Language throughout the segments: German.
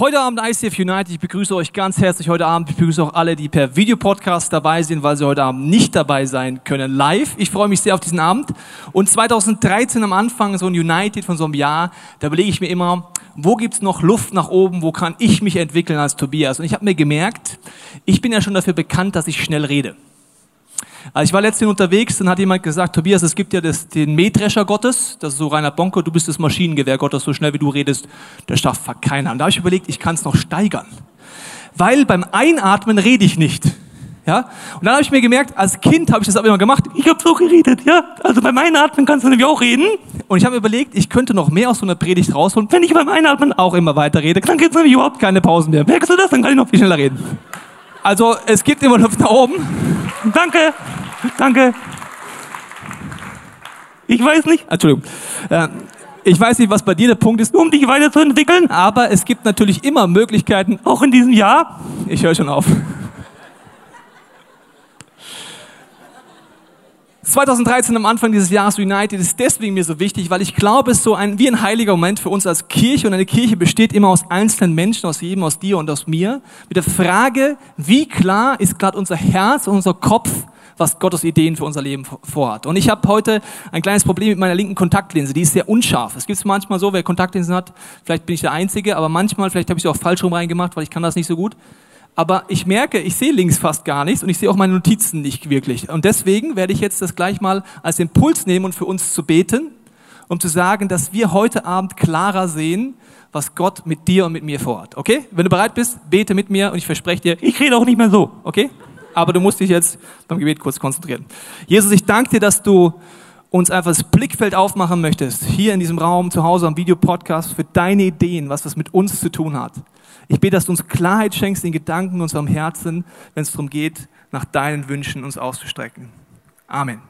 Heute Abend ICF United, ich begrüße euch ganz herzlich heute Abend. Ich begrüße auch alle, die per Videopodcast dabei sind, weil sie heute Abend nicht dabei sein können live. Ich freue mich sehr auf diesen Abend. Und 2013 am Anfang, so ein United von so einem Jahr, da überlege ich mir immer, wo gibt's noch Luft nach oben, wo kann ich mich entwickeln als Tobias? Und ich habe mir gemerkt, ich bin ja schon dafür bekannt, dass ich schnell rede. Also ich war letztens unterwegs, dann hat jemand gesagt, Tobias, es gibt ja das, den Mähdrescher Gottes, das ist so Rainer Bonko, du bist das Maschinengewehr Gottes, so schnell wie du redest, das schafft keiner. Und da habe ich überlegt, ich kann es noch steigern. Weil beim Einatmen rede ich nicht. Ja? Und dann habe ich mir gemerkt, als Kind habe ich das aber immer gemacht. Ich habe so geredet, ja. Also beim Einatmen kannst du nämlich auch reden. Und ich habe überlegt, ich könnte noch mehr aus so einer Predigt rausholen, wenn ich beim Einatmen auch immer weiter rede. Dann gibt es nämlich überhaupt keine Pausen mehr. Merkst du das? Dann kann ich noch viel schneller reden. Also es gibt immer Luft nach oben. Danke, danke. Ich weiß nicht. Entschuldigung. Äh, ich weiß nicht, was bei dir der Punkt ist, um dich weiterzuentwickeln, aber es gibt natürlich immer Möglichkeiten, auch in diesem Jahr. Ich höre schon auf. 2013 am Anfang dieses Jahres United ist deswegen mir so wichtig, weil ich glaube, es ist so ein, wie ein heiliger Moment für uns als Kirche und eine Kirche besteht immer aus einzelnen Menschen, aus jedem, aus dir und aus mir, mit der Frage, wie klar ist gerade unser Herz und unser Kopf, was Gottes Ideen für unser Leben vorhat. Und ich habe heute ein kleines Problem mit meiner linken Kontaktlinse, die ist sehr unscharf. Es gibt es manchmal so, wer Kontaktlinsen hat, vielleicht bin ich der Einzige, aber manchmal, vielleicht habe ich sie auch falsch rum reingemacht, weil ich kann das nicht so gut aber ich merke, ich sehe links fast gar nichts und ich sehe auch meine Notizen nicht wirklich. Und deswegen werde ich jetzt das gleich mal als Impuls nehmen und für uns zu beten, um zu sagen, dass wir heute Abend klarer sehen, was Gott mit dir und mit mir vorhat. Okay? Wenn du bereit bist, bete mit mir und ich verspreche dir, ich rede auch nicht mehr so. Okay? Aber du musst dich jetzt beim Gebet kurz konzentrieren. Jesus, ich danke dir, dass du uns einfach das Blickfeld aufmachen möchtest, hier in diesem Raum, zu Hause am Videopodcast, für deine Ideen, was das mit uns zu tun hat. Ich bete, dass du uns Klarheit schenkst in Gedanken unserem Herzen, wenn es darum geht, nach deinen Wünschen uns auszustrecken. Amen.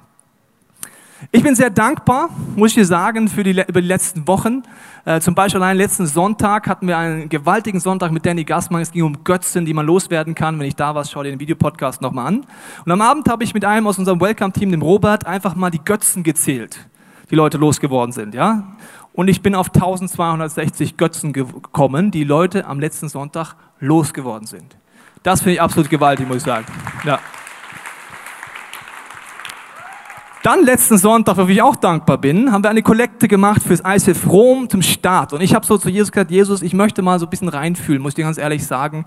Ich bin sehr dankbar, muss ich dir sagen, für die, über die letzten Wochen. Äh, zum Beispiel allein letzten Sonntag hatten wir einen gewaltigen Sonntag mit Danny Gassmann. Es ging um Götzen, die man loswerden kann. Wenn ich da war, schau dir den Videopodcast nochmal an. Und am Abend habe ich mit einem aus unserem Welcome-Team, dem Robert, einfach mal die Götzen gezählt, die Leute losgeworden sind. Ja? Und ich bin auf 1260 Götzen gekommen, die Leute am letzten Sonntag losgeworden sind. Das finde ich absolut gewaltig, muss ich sagen. Ja. Dann letzten Sonntag, wofür ich auch dankbar bin, haben wir eine Kollekte gemacht fürs ICF Rom zum Start. Und ich habe so zu Jesus gesagt, Jesus, ich möchte mal so ein bisschen reinfühlen, muss ich dir ganz ehrlich sagen.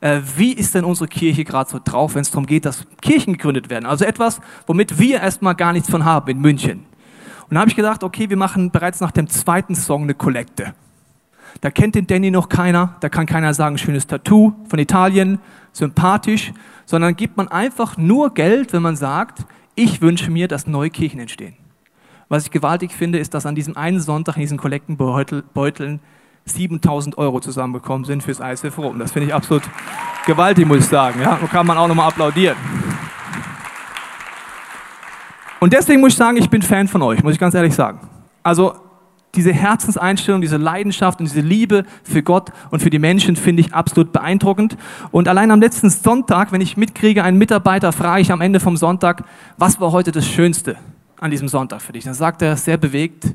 Äh, wie ist denn unsere Kirche gerade so drauf, wenn es darum geht, dass Kirchen gegründet werden? Also etwas, womit wir erstmal gar nichts von haben in München. Und da habe ich gedacht, okay, wir machen bereits nach dem zweiten Song eine Kollekte. Da kennt den Danny noch keiner, da kann keiner sagen, schönes Tattoo von Italien, sympathisch, sondern gibt man einfach nur Geld, wenn man sagt, ich wünsche mir, dass neue Kirchen entstehen. Was ich gewaltig finde, ist, dass an diesem einen Sonntag in diesen Kollektenbeuteln 7000 Euro zusammengekommen sind fürs ISF Rom. Das finde ich absolut gewaltig, muss ich sagen. Ja, da kann man auch nochmal applaudieren. Und deswegen muss ich sagen, ich bin Fan von euch, muss ich ganz ehrlich sagen. Also diese Herzenseinstellung, diese Leidenschaft und diese Liebe für Gott und für die Menschen finde ich absolut beeindruckend. Und allein am letzten Sonntag, wenn ich mitkriege, einen Mitarbeiter frage ich am Ende vom Sonntag, was war heute das Schönste an diesem Sonntag für dich? Dann sagt er sehr bewegt,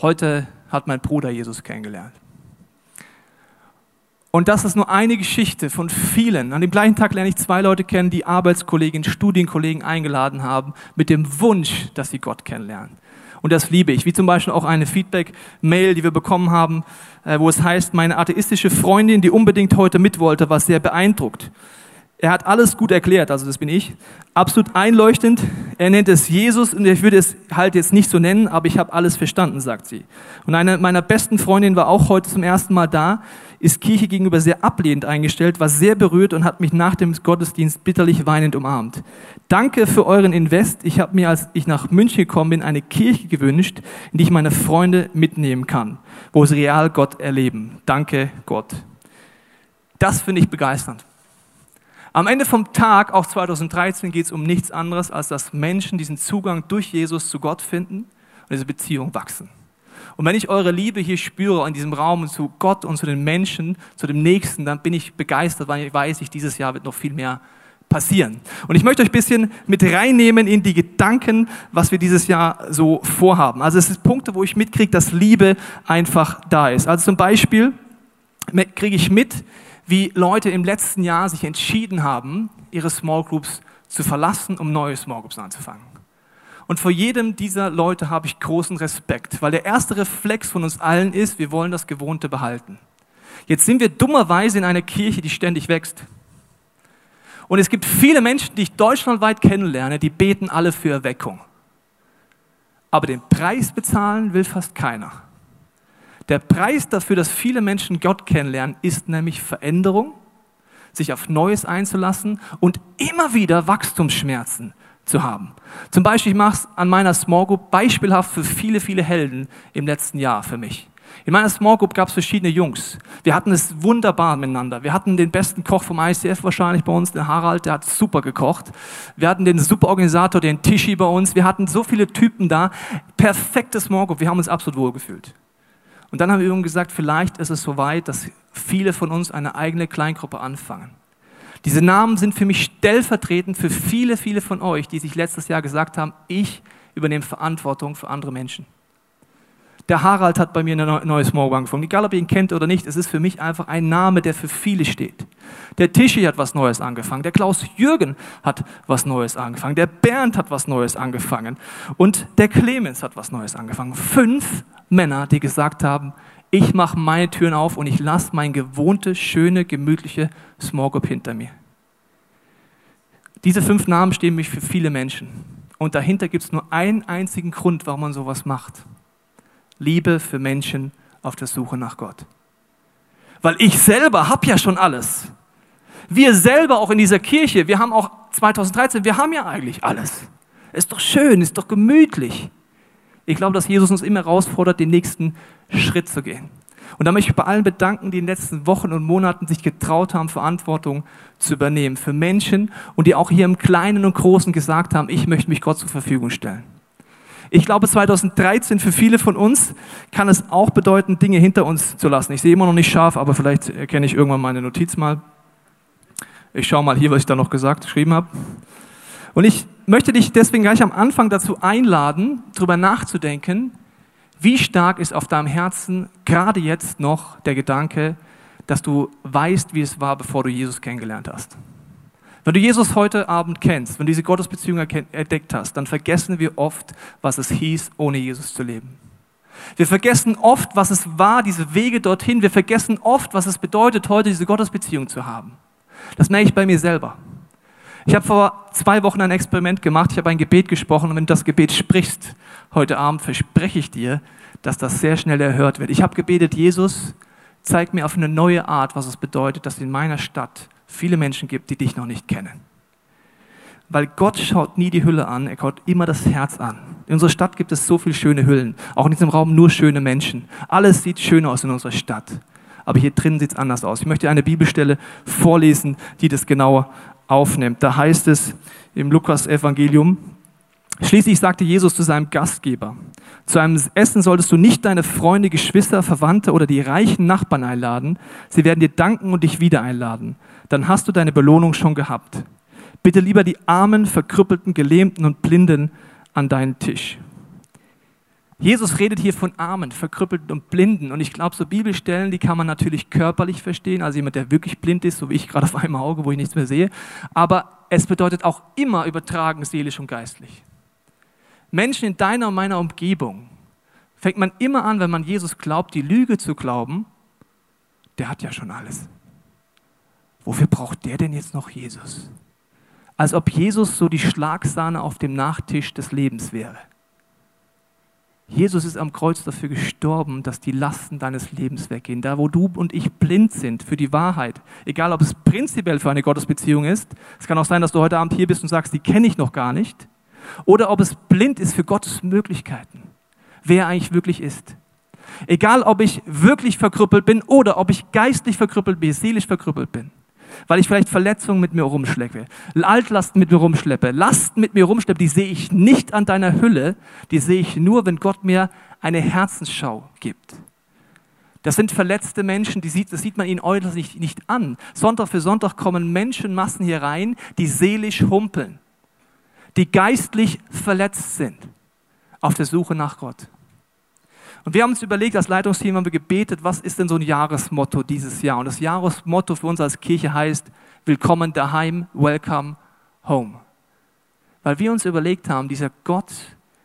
heute hat mein Bruder Jesus kennengelernt. Und das ist nur eine Geschichte von vielen. An dem gleichen Tag lerne ich zwei Leute kennen, die Arbeitskolleginnen, Studienkollegen eingeladen haben, mit dem Wunsch, dass sie Gott kennenlernen. Und das liebe ich. Wie zum Beispiel auch eine Feedback-Mail, die wir bekommen haben, äh, wo es heißt, meine atheistische Freundin, die unbedingt heute mit wollte, war sehr beeindruckt. Er hat alles gut erklärt, also das bin ich. Absolut einleuchtend. Er nennt es Jesus und ich würde es halt jetzt nicht so nennen, aber ich habe alles verstanden, sagt sie. Und eine meiner besten Freundinnen war auch heute zum ersten Mal da, ist Kirche gegenüber sehr ablehnend eingestellt, war sehr berührt und hat mich nach dem Gottesdienst bitterlich weinend umarmt. Danke für euren Invest. Ich habe mir, als ich nach München gekommen bin, eine Kirche gewünscht, in die ich meine Freunde mitnehmen kann, wo sie real Gott erleben. Danke Gott. Das finde ich begeisternd. Am Ende vom Tag, auch 2013, geht es um nichts anderes, als dass Menschen diesen Zugang durch Jesus zu Gott finden und diese Beziehung wachsen. Und wenn ich eure Liebe hier spüre in diesem Raum zu Gott und zu den Menschen, zu dem Nächsten, dann bin ich begeistert, weil ich weiß, ich, dieses Jahr wird noch viel mehr passieren. Und ich möchte euch ein bisschen mit reinnehmen in die Gedanken, was wir dieses Jahr so vorhaben. Also es sind Punkte, wo ich mitkriege, dass Liebe einfach da ist. Also zum Beispiel kriege ich mit, wie Leute im letzten Jahr sich entschieden haben, ihre Small Groups zu verlassen, um neue Small Groups anzufangen. Und vor jedem dieser Leute habe ich großen Respekt, weil der erste Reflex von uns allen ist, wir wollen das Gewohnte behalten. Jetzt sind wir dummerweise in einer Kirche, die ständig wächst. Und es gibt viele Menschen, die ich deutschlandweit kennenlerne, die beten alle für Erweckung. Aber den Preis bezahlen will fast keiner. Der Preis dafür, dass viele Menschen Gott kennenlernen, ist nämlich Veränderung, sich auf Neues einzulassen und immer wieder Wachstumsschmerzen zu haben. Zum Beispiel, ich mache es an meiner Small Group beispielhaft für viele, viele Helden im letzten Jahr für mich. In meiner Small Group gab es verschiedene Jungs. Wir hatten es wunderbar miteinander. Wir hatten den besten Koch vom ICF wahrscheinlich bei uns, den Harald, der hat super gekocht. Wir hatten den super Organisator, den Tischi bei uns. Wir hatten so viele Typen da. Perfekte Small Group. Wir haben uns absolut wohl gefühlt. Und dann haben wir ihm gesagt, vielleicht ist es soweit, dass viele von uns eine eigene Kleingruppe anfangen. Diese Namen sind für mich stellvertretend für viele, viele von euch, die sich letztes Jahr gesagt haben, ich übernehme Verantwortung für andere Menschen. Der Harald hat bei mir eine neue Smallbank angefangen. Egal, ob ihr ihn kennt oder nicht, es ist für mich einfach ein Name, der für viele steht. Der Tischi hat was Neues angefangen. Der Klaus Jürgen hat was Neues angefangen. Der Bernd hat was Neues angefangen. Und der Clemens hat was Neues angefangen. Fünf Männer, die gesagt haben, ich mache meine Türen auf und ich lasse mein gewohnte, schöne, gemütliche Small hinter mir. Diese fünf Namen stehen mich für viele Menschen. Und dahinter gibt es nur einen einzigen Grund, warum man sowas macht. Liebe für Menschen auf der Suche nach Gott. Weil ich selber habe ja schon alles. Wir selber auch in dieser Kirche, wir haben auch 2013, wir haben ja eigentlich alles. Ist doch schön, ist doch gemütlich. Ich glaube, dass Jesus uns immer herausfordert, den nächsten Schritt zu gehen. Und da möchte ich bei allen bedanken, die in den letzten Wochen und Monaten sich getraut haben, Verantwortung zu übernehmen für Menschen und die auch hier im Kleinen und Großen gesagt haben, ich möchte mich Gott zur Verfügung stellen. Ich glaube, 2013 für viele von uns kann es auch bedeuten, Dinge hinter uns zu lassen. Ich sehe immer noch nicht scharf, aber vielleicht erkenne ich irgendwann meine Notiz mal. Ich schaue mal hier, was ich da noch gesagt, geschrieben habe. Und ich möchte dich deswegen gleich am Anfang dazu einladen, darüber nachzudenken, wie stark ist auf deinem Herzen gerade jetzt noch der Gedanke, dass du weißt, wie es war, bevor du Jesus kennengelernt hast. Wenn du Jesus heute Abend kennst, wenn du diese Gottesbeziehung entdeckt hast, dann vergessen wir oft, was es hieß, ohne Jesus zu leben. Wir vergessen oft, was es war, diese Wege dorthin. Wir vergessen oft, was es bedeutet, heute diese Gottesbeziehung zu haben. Das merke ich bei mir selber. Ich habe vor zwei Wochen ein Experiment gemacht. Ich habe ein Gebet gesprochen und wenn du das Gebet sprichst heute Abend, verspreche ich dir, dass das sehr schnell erhört wird. Ich habe gebetet, Jesus, zeig mir auf eine neue Art, was es bedeutet, dass in meiner Stadt viele Menschen gibt, die dich noch nicht kennen. Weil Gott schaut nie die Hülle an, er schaut immer das Herz an. In unserer Stadt gibt es so viele schöne Hüllen, auch in diesem Raum nur schöne Menschen. Alles sieht schön aus in unserer Stadt, aber hier drin sieht es anders aus. Ich möchte eine Bibelstelle vorlesen, die das genauer aufnimmt. Da heißt es im Lukas-Evangelium, Schließlich sagte Jesus zu seinem Gastgeber, zu einem Essen solltest du nicht deine Freunde, Geschwister, Verwandte oder die reichen Nachbarn einladen. Sie werden dir danken und dich wieder einladen dann hast du deine Belohnung schon gehabt. Bitte lieber die Armen, Verkrüppelten, Gelähmten und Blinden an deinen Tisch. Jesus redet hier von Armen, Verkrüppelten und Blinden. Und ich glaube, so Bibelstellen, die kann man natürlich körperlich verstehen, also jemand, der wirklich blind ist, so wie ich gerade auf einem Auge, wo ich nichts mehr sehe. Aber es bedeutet auch immer übertragen, seelisch und geistlich. Menschen in deiner und meiner Umgebung fängt man immer an, wenn man Jesus glaubt, die Lüge zu glauben, der hat ja schon alles. Wofür braucht der denn jetzt noch Jesus? Als ob Jesus so die Schlagsahne auf dem Nachtisch des Lebens wäre. Jesus ist am Kreuz dafür gestorben, dass die Lasten deines Lebens weggehen. Da, wo du und ich blind sind für die Wahrheit, egal ob es prinzipiell für eine Gottesbeziehung ist, es kann auch sein, dass du heute Abend hier bist und sagst, die kenne ich noch gar nicht, oder ob es blind ist für Gottes Möglichkeiten, wer eigentlich wirklich ist. Egal, ob ich wirklich verkrüppelt bin oder ob ich geistlich verkrüppelt bin, seelisch verkrüppelt bin weil ich vielleicht Verletzungen mit mir rumschleppe, Altlasten mit mir rumschleppe, Lasten mit mir rumschleppe, die sehe ich nicht an deiner Hülle, die sehe ich nur, wenn Gott mir eine Herzensschau gibt. Das sind verletzte Menschen, die sieht, das sieht man ihnen äußerlich nicht, nicht an. Sonntag für Sonntag kommen Menschenmassen hier rein, die seelisch humpeln, die geistlich verletzt sind, auf der Suche nach Gott. Und wir haben uns überlegt, als Leitungsteam haben wir gebetet, was ist denn so ein Jahresmotto dieses Jahr? Und das Jahresmotto für uns als Kirche heißt, Willkommen daheim, welcome home. Weil wir uns überlegt haben, dieser Gott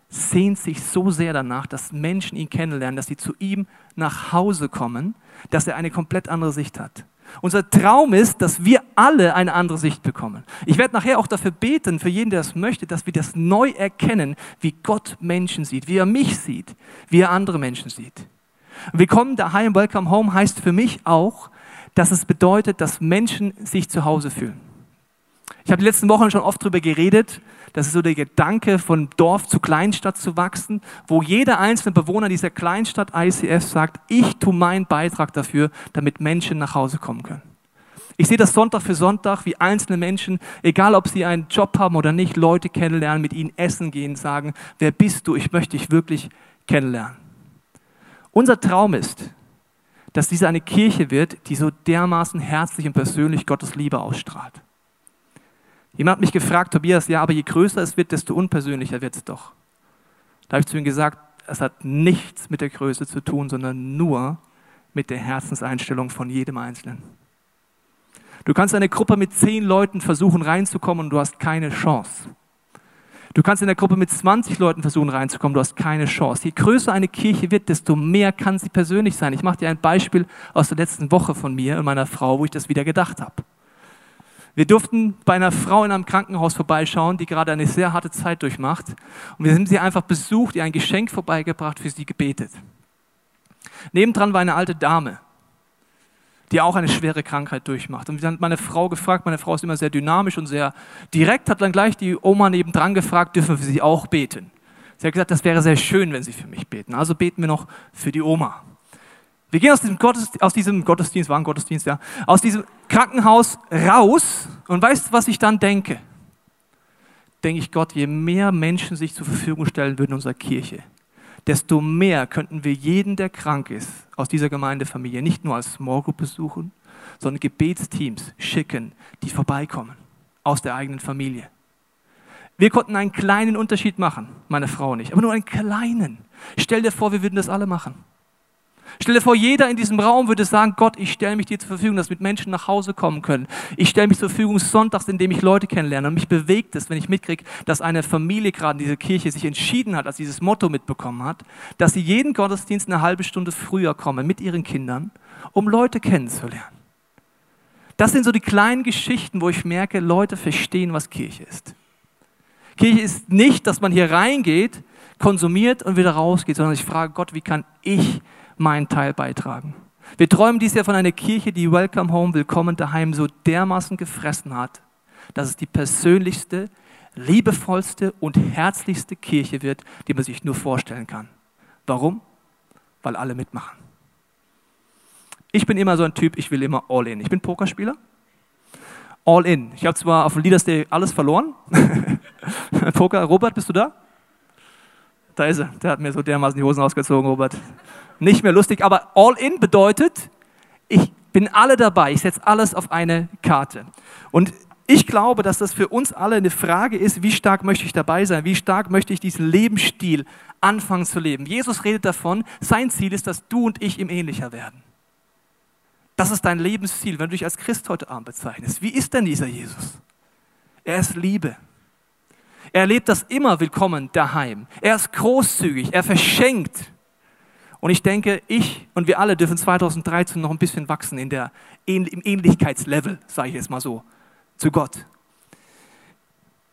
sehnt sich so sehr danach, dass Menschen ihn kennenlernen, dass sie zu ihm nach Hause kommen, dass er eine komplett andere Sicht hat. Unser Traum ist, dass wir alle eine andere Sicht bekommen. Ich werde nachher auch dafür beten, für jeden, der es möchte, dass wir das neu erkennen, wie Gott Menschen sieht, wie er mich sieht, wie er andere Menschen sieht. Willkommen daheim, Welcome Home heißt für mich auch, dass es bedeutet, dass Menschen sich zu Hause fühlen. Ich habe die letzten Wochen schon oft darüber geredet, das ist so der Gedanke, von Dorf zu Kleinstadt zu wachsen, wo jeder einzelne Bewohner dieser Kleinstadt ICF sagt, ich tue meinen Beitrag dafür, damit Menschen nach Hause kommen können. Ich sehe das Sonntag für Sonntag, wie einzelne Menschen, egal ob sie einen Job haben oder nicht, Leute kennenlernen, mit ihnen essen gehen, sagen, wer bist du? Ich möchte dich wirklich kennenlernen. Unser Traum ist, dass diese eine Kirche wird, die so dermaßen herzlich und persönlich Gottes Liebe ausstrahlt. Jemand hat mich gefragt, Tobias, ja, aber je größer es wird, desto unpersönlicher wird es doch. Da habe ich zu ihm gesagt, es hat nichts mit der Größe zu tun, sondern nur mit der Herzenseinstellung von jedem Einzelnen. Du kannst eine Gruppe mit zehn Leuten versuchen reinzukommen und du hast keine Chance. Du kannst in der Gruppe mit 20 Leuten versuchen reinzukommen, du hast keine Chance. Je größer eine Kirche wird, desto mehr kann sie persönlich sein. Ich mache dir ein Beispiel aus der letzten Woche von mir und meiner Frau, wo ich das wieder gedacht habe. Wir durften bei einer Frau in einem Krankenhaus vorbeischauen, die gerade eine sehr harte Zeit durchmacht. Und wir haben sie einfach besucht, ihr ein Geschenk vorbeigebracht, für sie gebetet. Nebendran war eine alte Dame, die auch eine schwere Krankheit durchmacht. Und wir haben meine Frau gefragt, meine Frau ist immer sehr dynamisch und sehr direkt, hat dann gleich die Oma nebendran gefragt, dürfen wir sie auch beten? Sie hat gesagt, das wäre sehr schön, wenn sie für mich beten. Also beten wir noch für die Oma. Wir gehen aus diesem, Gottesdienst, aus diesem Gottesdienst, war ein Gottesdienst, ja, aus diesem Krankenhaus raus und weißt was ich dann denke? Denke ich, Gott, je mehr Menschen sich zur Verfügung stellen würden in unserer Kirche, desto mehr könnten wir jeden, der krank ist, aus dieser Gemeindefamilie nicht nur als Small Group besuchen, sondern Gebetsteams schicken, die vorbeikommen aus der eigenen Familie. Wir konnten einen kleinen Unterschied machen, meine Frau und ich, aber nur einen kleinen. Stell dir vor, wir würden das alle machen. Stell dir vor, jeder in diesem Raum würde sagen, Gott, ich stelle mich dir zur Verfügung, dass mit Menschen nach Hause kommen können. Ich stelle mich zur Verfügung sonntags, indem ich Leute kennenlerne. Und mich bewegt es, wenn ich mitkriege, dass eine Familie gerade in dieser Kirche sich entschieden hat, als dieses Motto mitbekommen hat, dass sie jeden Gottesdienst eine halbe Stunde früher kommen mit ihren Kindern, um Leute kennenzulernen. Das sind so die kleinen Geschichten, wo ich merke, Leute verstehen, was Kirche ist. Kirche ist nicht, dass man hier reingeht, konsumiert und wieder rausgeht, sondern ich frage Gott, wie kann ich meinen Teil beitragen. Wir träumen dies Jahr von einer Kirche, die Welcome Home, Willkommen daheim so dermaßen gefressen hat, dass es die persönlichste, liebevollste und herzlichste Kirche wird, die man sich nur vorstellen kann. Warum? Weil alle mitmachen. Ich bin immer so ein Typ, ich will immer all in. Ich bin Pokerspieler. All in. Ich habe zwar auf dem Leaders Day alles verloren. Poker, Robert, bist du da? Da ist er. Der hat mir so dermaßen die Hosen ausgezogen, Robert nicht mehr lustig, aber all in bedeutet, ich bin alle dabei, ich setze alles auf eine Karte. Und ich glaube, dass das für uns alle eine Frage ist, wie stark möchte ich dabei sein, wie stark möchte ich diesen Lebensstil anfangen zu leben. Jesus redet davon, sein Ziel ist, dass du und ich ihm ähnlicher werden. Das ist dein Lebensziel, wenn du dich als Christ heute Abend bezeichnest. Wie ist denn dieser Jesus? Er ist Liebe. Er erlebt das immer willkommen daheim. Er ist großzügig, er verschenkt. Und ich denke, ich und wir alle dürfen 2013 noch ein bisschen wachsen in der, im Ähnlichkeitslevel, sage ich jetzt mal so, zu Gott.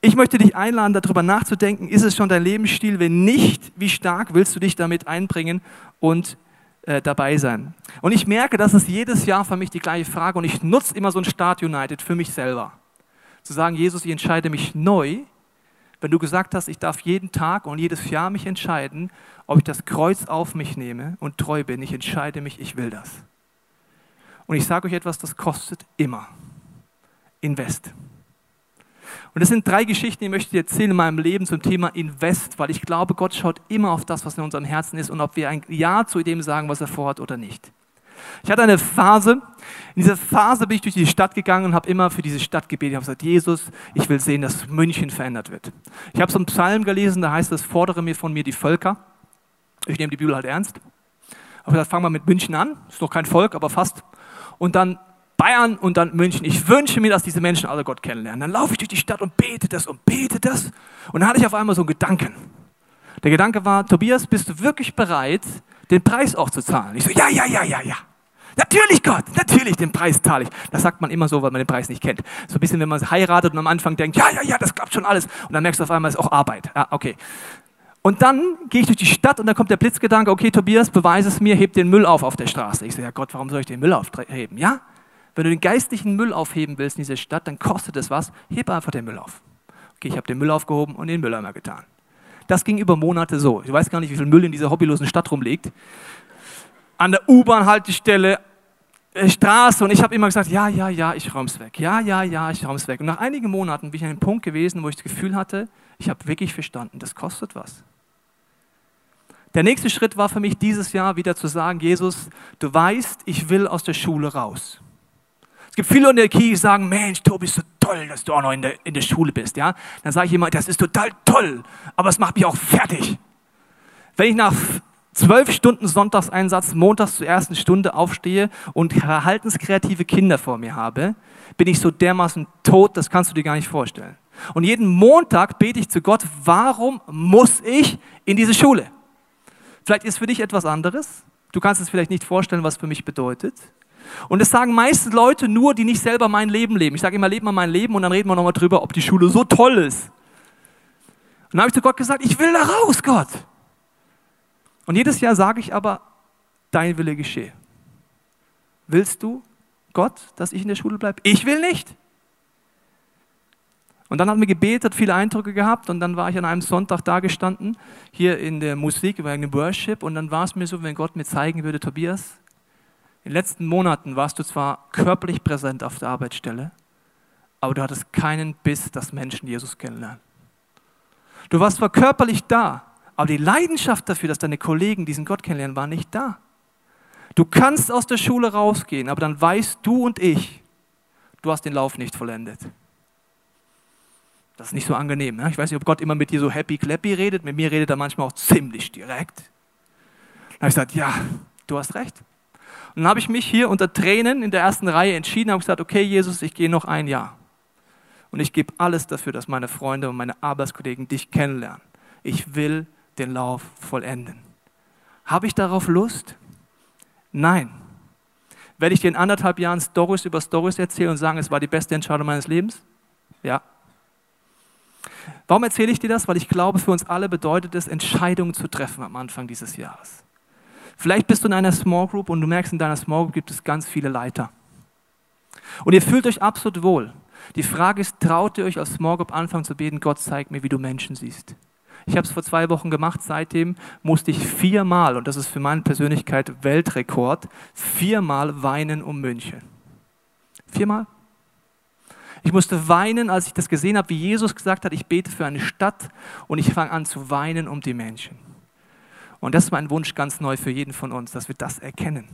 Ich möchte dich einladen, darüber nachzudenken, ist es schon dein Lebensstil? Wenn nicht, wie stark willst du dich damit einbringen und äh, dabei sein? Und ich merke, das ist jedes Jahr für mich die gleiche Frage und ich nutze immer so ein Start United für mich selber. Zu sagen, Jesus, ich entscheide mich neu, wenn du gesagt hast, ich darf jeden Tag und jedes Jahr mich entscheiden, ob ich das Kreuz auf mich nehme und treu bin, ich entscheide mich, ich will das. Und ich sage euch etwas, das kostet immer. Invest. Und das sind drei Geschichten, die möchte ich erzählen in meinem Leben zum Thema Invest, weil ich glaube, Gott schaut immer auf das, was in unserem Herzen ist und ob wir ein Ja zu dem sagen, was er vorhat oder nicht. Ich hatte eine Phase, in dieser Phase bin ich durch die Stadt gegangen und habe immer für diese Stadt gebetet. Ich habe gesagt, Jesus, ich will sehen, dass München verändert wird. Ich habe so einen Psalm gelesen, da heißt es, fordere mir von mir die Völker. Ich nehme die Bibel halt ernst. Aber gesagt, fangen wir mit München an. Ist noch kein Volk, aber fast. Und dann Bayern und dann München. Ich wünsche mir, dass diese Menschen alle Gott kennenlernen. Dann laufe ich durch die Stadt und bete das und bete das. Und dann hatte ich auf einmal so einen Gedanken. Der Gedanke war, Tobias, bist du wirklich bereit, den Preis auch zu zahlen? Ich so, ja, ja, ja, ja, ja. Natürlich Gott, natürlich den Preis zahle ich. Das sagt man immer so, weil man den Preis nicht kennt. So ein bisschen, wenn man heiratet und am Anfang denkt, ja, ja, ja, das klappt schon alles. Und dann merkst du auf einmal, es ist auch Arbeit. Ja, okay. Und dann gehe ich durch die Stadt und dann kommt der Blitzgedanke, okay, Tobias, beweise es mir, heb den Müll auf auf der Straße. Ich sage, ja Gott, warum soll ich den Müll aufheben? Ja, wenn du den geistlichen Müll aufheben willst in dieser Stadt, dann kostet es was, heb einfach den Müll auf. Okay, ich habe den Müll aufgehoben und den Mülleimer getan. Das ging über Monate so. Ich weiß gar nicht, wie viel Müll in dieser hobbylosen Stadt rumliegt an der U-Bahn-Haltestelle, äh, Straße und ich habe immer gesagt, ja, ja, ja, ich räum's weg. Ja, ja, ja, ich räum's weg. Und nach einigen Monaten bin ich an einem Punkt gewesen, wo ich das Gefühl hatte, ich habe wirklich verstanden, das kostet was. Der nächste Schritt war für mich dieses Jahr wieder zu sagen, Jesus, du weißt, ich will aus der Schule raus. Es gibt viele in der Kirche, die sagen, Mensch, Tobi, ist so toll, dass du auch noch in der, in der Schule bist. Ja? Dann sage ich immer, das ist total toll, aber es macht mich auch fertig. Wenn ich nach zwölf Stunden Sonntagseinsatz, montags zur ersten Stunde aufstehe und verhaltenskreative Kinder vor mir habe, bin ich so dermaßen tot, das kannst du dir gar nicht vorstellen. Und jeden Montag bete ich zu Gott, warum muss ich in diese Schule? Vielleicht ist für dich etwas anderes. Du kannst es vielleicht nicht vorstellen, was für mich bedeutet. Und das sagen meistens Leute nur, die nicht selber mein Leben leben. Ich sage immer, lebe mal mein Leben und dann reden wir nochmal drüber, ob die Schule so toll ist. Und dann habe ich zu Gott gesagt, ich will da raus, Gott. Und jedes Jahr sage ich aber, dein Wille geschehe. Willst du, Gott, dass ich in der Schule bleibe? Ich will nicht. Und dann haben wir gebetet, viele Eindrücke gehabt und dann war ich an einem Sonntag da gestanden, hier in der Musik, über einem Worship und dann war es mir so, wenn Gott mir zeigen würde, Tobias, in den letzten Monaten warst du zwar körperlich präsent auf der Arbeitsstelle, aber du hattest keinen Biss, dass Menschen Jesus kennenlernen. Du warst zwar körperlich da, aber die Leidenschaft dafür, dass deine Kollegen diesen Gott kennenlernen, war nicht da. Du kannst aus der Schule rausgehen, aber dann weißt du und ich, du hast den Lauf nicht vollendet. Das ist nicht so angenehm. Ne? Ich weiß nicht, ob Gott immer mit dir so happy clappy redet. Mit mir redet er manchmal auch ziemlich direkt. Dann habe ich gesagt, ja, du hast recht. Und dann habe ich mich hier unter Tränen in der ersten Reihe entschieden, habe gesagt, okay, Jesus, ich gehe noch ein Jahr. Und ich gebe alles dafür, dass meine Freunde und meine Arbeitskollegen dich kennenlernen. Ich will den Lauf vollenden. Habe ich darauf Lust? Nein. Werde ich dir in anderthalb Jahren Stories über Stories erzählen und sagen, es war die beste Entscheidung meines Lebens? Ja. Warum erzähle ich dir das? Weil ich glaube, für uns alle bedeutet es, Entscheidungen zu treffen am Anfang dieses Jahres. Vielleicht bist du in einer Small Group und du merkst, in deiner Small Group gibt es ganz viele Leiter. Und ihr fühlt euch absolut wohl. Die Frage ist, traut ihr euch als Small Group anfangen zu beten, Gott zeigt mir, wie du Menschen siehst. Ich habe es vor zwei Wochen gemacht, seitdem musste ich viermal, und das ist für meine Persönlichkeit Weltrekord, viermal weinen um München. Viermal? Ich musste weinen, als ich das gesehen habe, wie Jesus gesagt hat, ich bete für eine Stadt und ich fange an zu weinen um die Menschen. Und das ist mein Wunsch ganz neu für jeden von uns, dass wir das erkennen,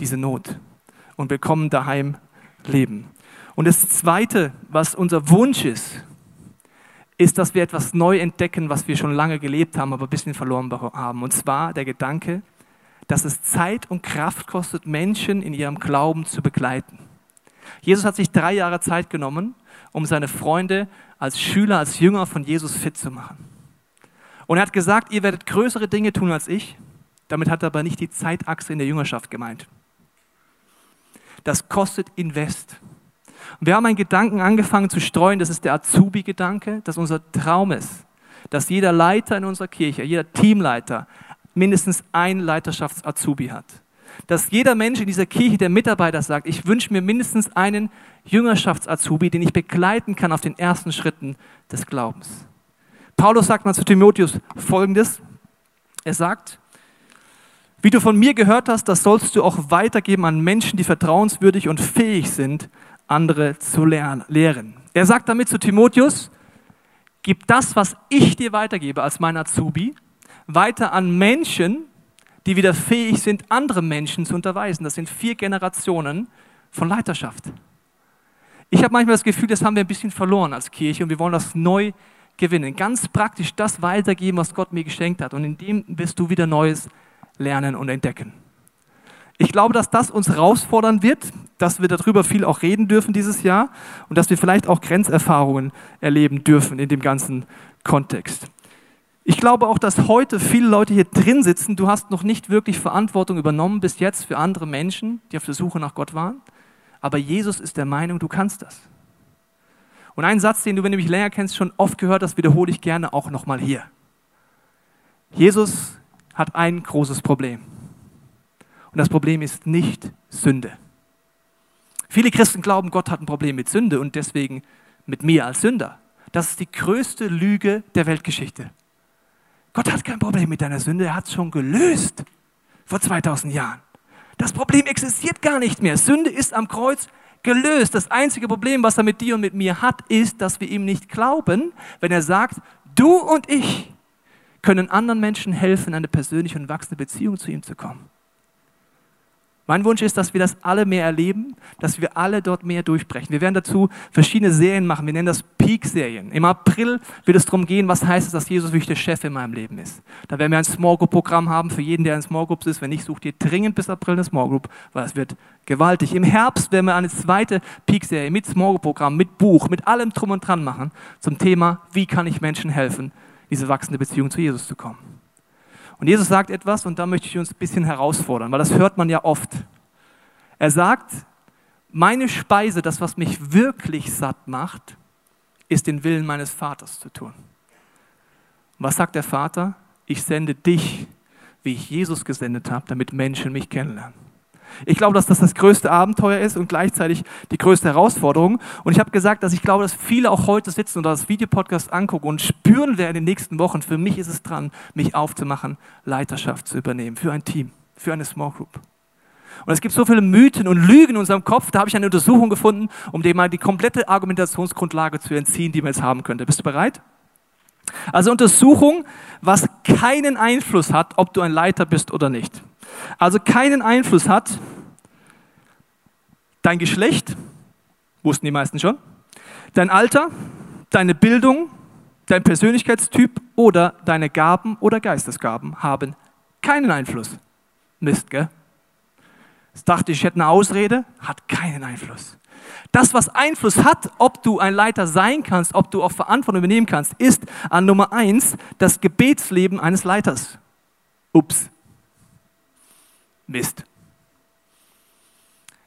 diese Not, und bekommen daheim Leben. Und das Zweite, was unser Wunsch ist, ist, dass wir etwas neu entdecken, was wir schon lange gelebt haben, aber ein bisschen verloren haben. Und zwar der Gedanke, dass es Zeit und Kraft kostet, Menschen in ihrem Glauben zu begleiten. Jesus hat sich drei Jahre Zeit genommen, um seine Freunde als Schüler, als Jünger von Jesus fit zu machen. Und er hat gesagt, ihr werdet größere Dinge tun als ich. Damit hat er aber nicht die Zeitachse in der Jüngerschaft gemeint. Das kostet Invest. Und wir haben einen Gedanken angefangen zu streuen, das ist der Azubi-Gedanke, dass unser Traum ist, dass jeder Leiter in unserer Kirche, jeder Teamleiter mindestens ein Leiterschafts-Azubi hat. Dass jeder Mensch in dieser Kirche, der Mitarbeiter sagt, ich wünsche mir mindestens einen Jüngerschafts-Azubi, den ich begleiten kann auf den ersten Schritten des Glaubens. Paulus sagt mal zu Timotheus folgendes. Er sagt, wie du von mir gehört hast, das sollst du auch weitergeben an Menschen, die vertrauenswürdig und fähig sind, andere zu lehren. Er sagt damit zu Timotheus, gib das, was ich dir weitergebe als mein Azubi, weiter an Menschen, die wieder fähig sind, andere Menschen zu unterweisen. Das sind vier Generationen von Leiterschaft. Ich habe manchmal das Gefühl, das haben wir ein bisschen verloren als Kirche und wir wollen das neu gewinnen. Ganz praktisch das weitergeben, was Gott mir geschenkt hat. Und in dem wirst du wieder Neues lernen und entdecken. Ich glaube, dass das uns herausfordern wird, dass wir darüber viel auch reden dürfen dieses Jahr und dass wir vielleicht auch Grenzerfahrungen erleben dürfen in dem ganzen Kontext. Ich glaube auch, dass heute viele Leute hier drin sitzen. Du hast noch nicht wirklich Verantwortung übernommen bis jetzt für andere Menschen, die auf der Suche nach Gott waren. Aber Jesus ist der Meinung, du kannst das. Und einen Satz, den du, wenn du mich länger kennst, schon oft gehört hast, wiederhole ich gerne auch nochmal hier. Jesus hat ein großes Problem. Und das Problem ist nicht Sünde. Viele Christen glauben, Gott hat ein Problem mit Sünde und deswegen mit mir als Sünder. Das ist die größte Lüge der Weltgeschichte. Gott hat kein Problem mit deiner Sünde, er hat es schon gelöst vor 2000 Jahren. Das Problem existiert gar nicht mehr. Sünde ist am Kreuz gelöst. Das einzige Problem, was er mit dir und mit mir hat, ist, dass wir ihm nicht glauben, wenn er sagt, du und ich können anderen Menschen helfen, eine persönliche und wachsende Beziehung zu ihm zu kommen. Mein Wunsch ist, dass wir das alle mehr erleben, dass wir alle dort mehr durchbrechen. Wir werden dazu verschiedene Serien machen. Wir nennen das Peak-Serien. Im April wird es darum gehen, was heißt es, dass Jesus wirklich der Chef in meinem Leben ist. Da werden wir ein Small Group-Programm haben für jeden, der in Small Groups ist. Wenn nicht, sucht ihr dringend bis April eine Small Group, weil es wird gewaltig. Im Herbst werden wir eine zweite Peak-Serie mit Small Group-Programm, mit Buch, mit allem drum und dran machen zum Thema, wie kann ich Menschen helfen, diese wachsende Beziehung zu Jesus zu kommen. Und Jesus sagt etwas, und da möchte ich uns ein bisschen herausfordern, weil das hört man ja oft. Er sagt, meine Speise, das, was mich wirklich satt macht, ist den Willen meines Vaters zu tun. Was sagt der Vater? Ich sende dich, wie ich Jesus gesendet habe, damit Menschen mich kennenlernen. Ich glaube, dass das das größte Abenteuer ist und gleichzeitig die größte Herausforderung. Und ich habe gesagt, dass ich glaube, dass viele auch heute sitzen oder das Videopodcast angucken und spüren werden in den nächsten Wochen. Für mich ist es dran, mich aufzumachen, Leiterschaft zu übernehmen für ein Team, für eine Small Group. Und es gibt so viele Mythen und Lügen in unserem Kopf. Da habe ich eine Untersuchung gefunden, um dem mal die komplette Argumentationsgrundlage zu entziehen, die man jetzt haben könnte. Bist du bereit? Also Untersuchung, was keinen Einfluss hat, ob du ein Leiter bist oder nicht. Also keinen Einfluss hat dein Geschlecht, wussten die meisten schon, dein Alter, deine Bildung, dein Persönlichkeitstyp oder deine Gaben oder Geistesgaben haben keinen Einfluss. Mist, gell? Ich dachte, ich hätte eine Ausrede, hat keinen Einfluss. Das, was Einfluss hat, ob du ein Leiter sein kannst, ob du auch Verantwortung übernehmen kannst, ist an Nummer eins das Gebetsleben eines Leiters. Ups. Mist.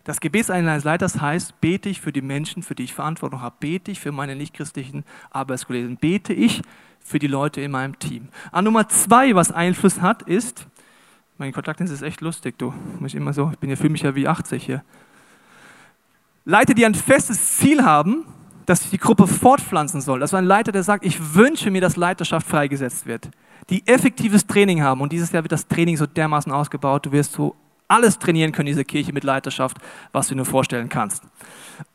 Das Gebet eines Leiters heißt, bete ich für die Menschen, für die ich Verantwortung habe, bete ich für meine nichtchristlichen Arbeitskollegen, bete ich für die Leute in meinem Team. An Nummer zwei, was Einfluss hat, ist, mein Kontaktdienst ist echt lustig, du. Ich immer so, ich bin ja, fühle mich ja wie 80 hier. Leiter, die ein festes Ziel haben, dass sich die Gruppe fortpflanzen soll. Das war ein Leiter, der sagt, ich wünsche mir, dass Leiterschaft freigesetzt wird. Die effektives Training haben. Und dieses Jahr wird das Training so dermaßen ausgebaut, du wirst so alles trainieren können, diese Kirche mit Leiterschaft, was du nur vorstellen kannst.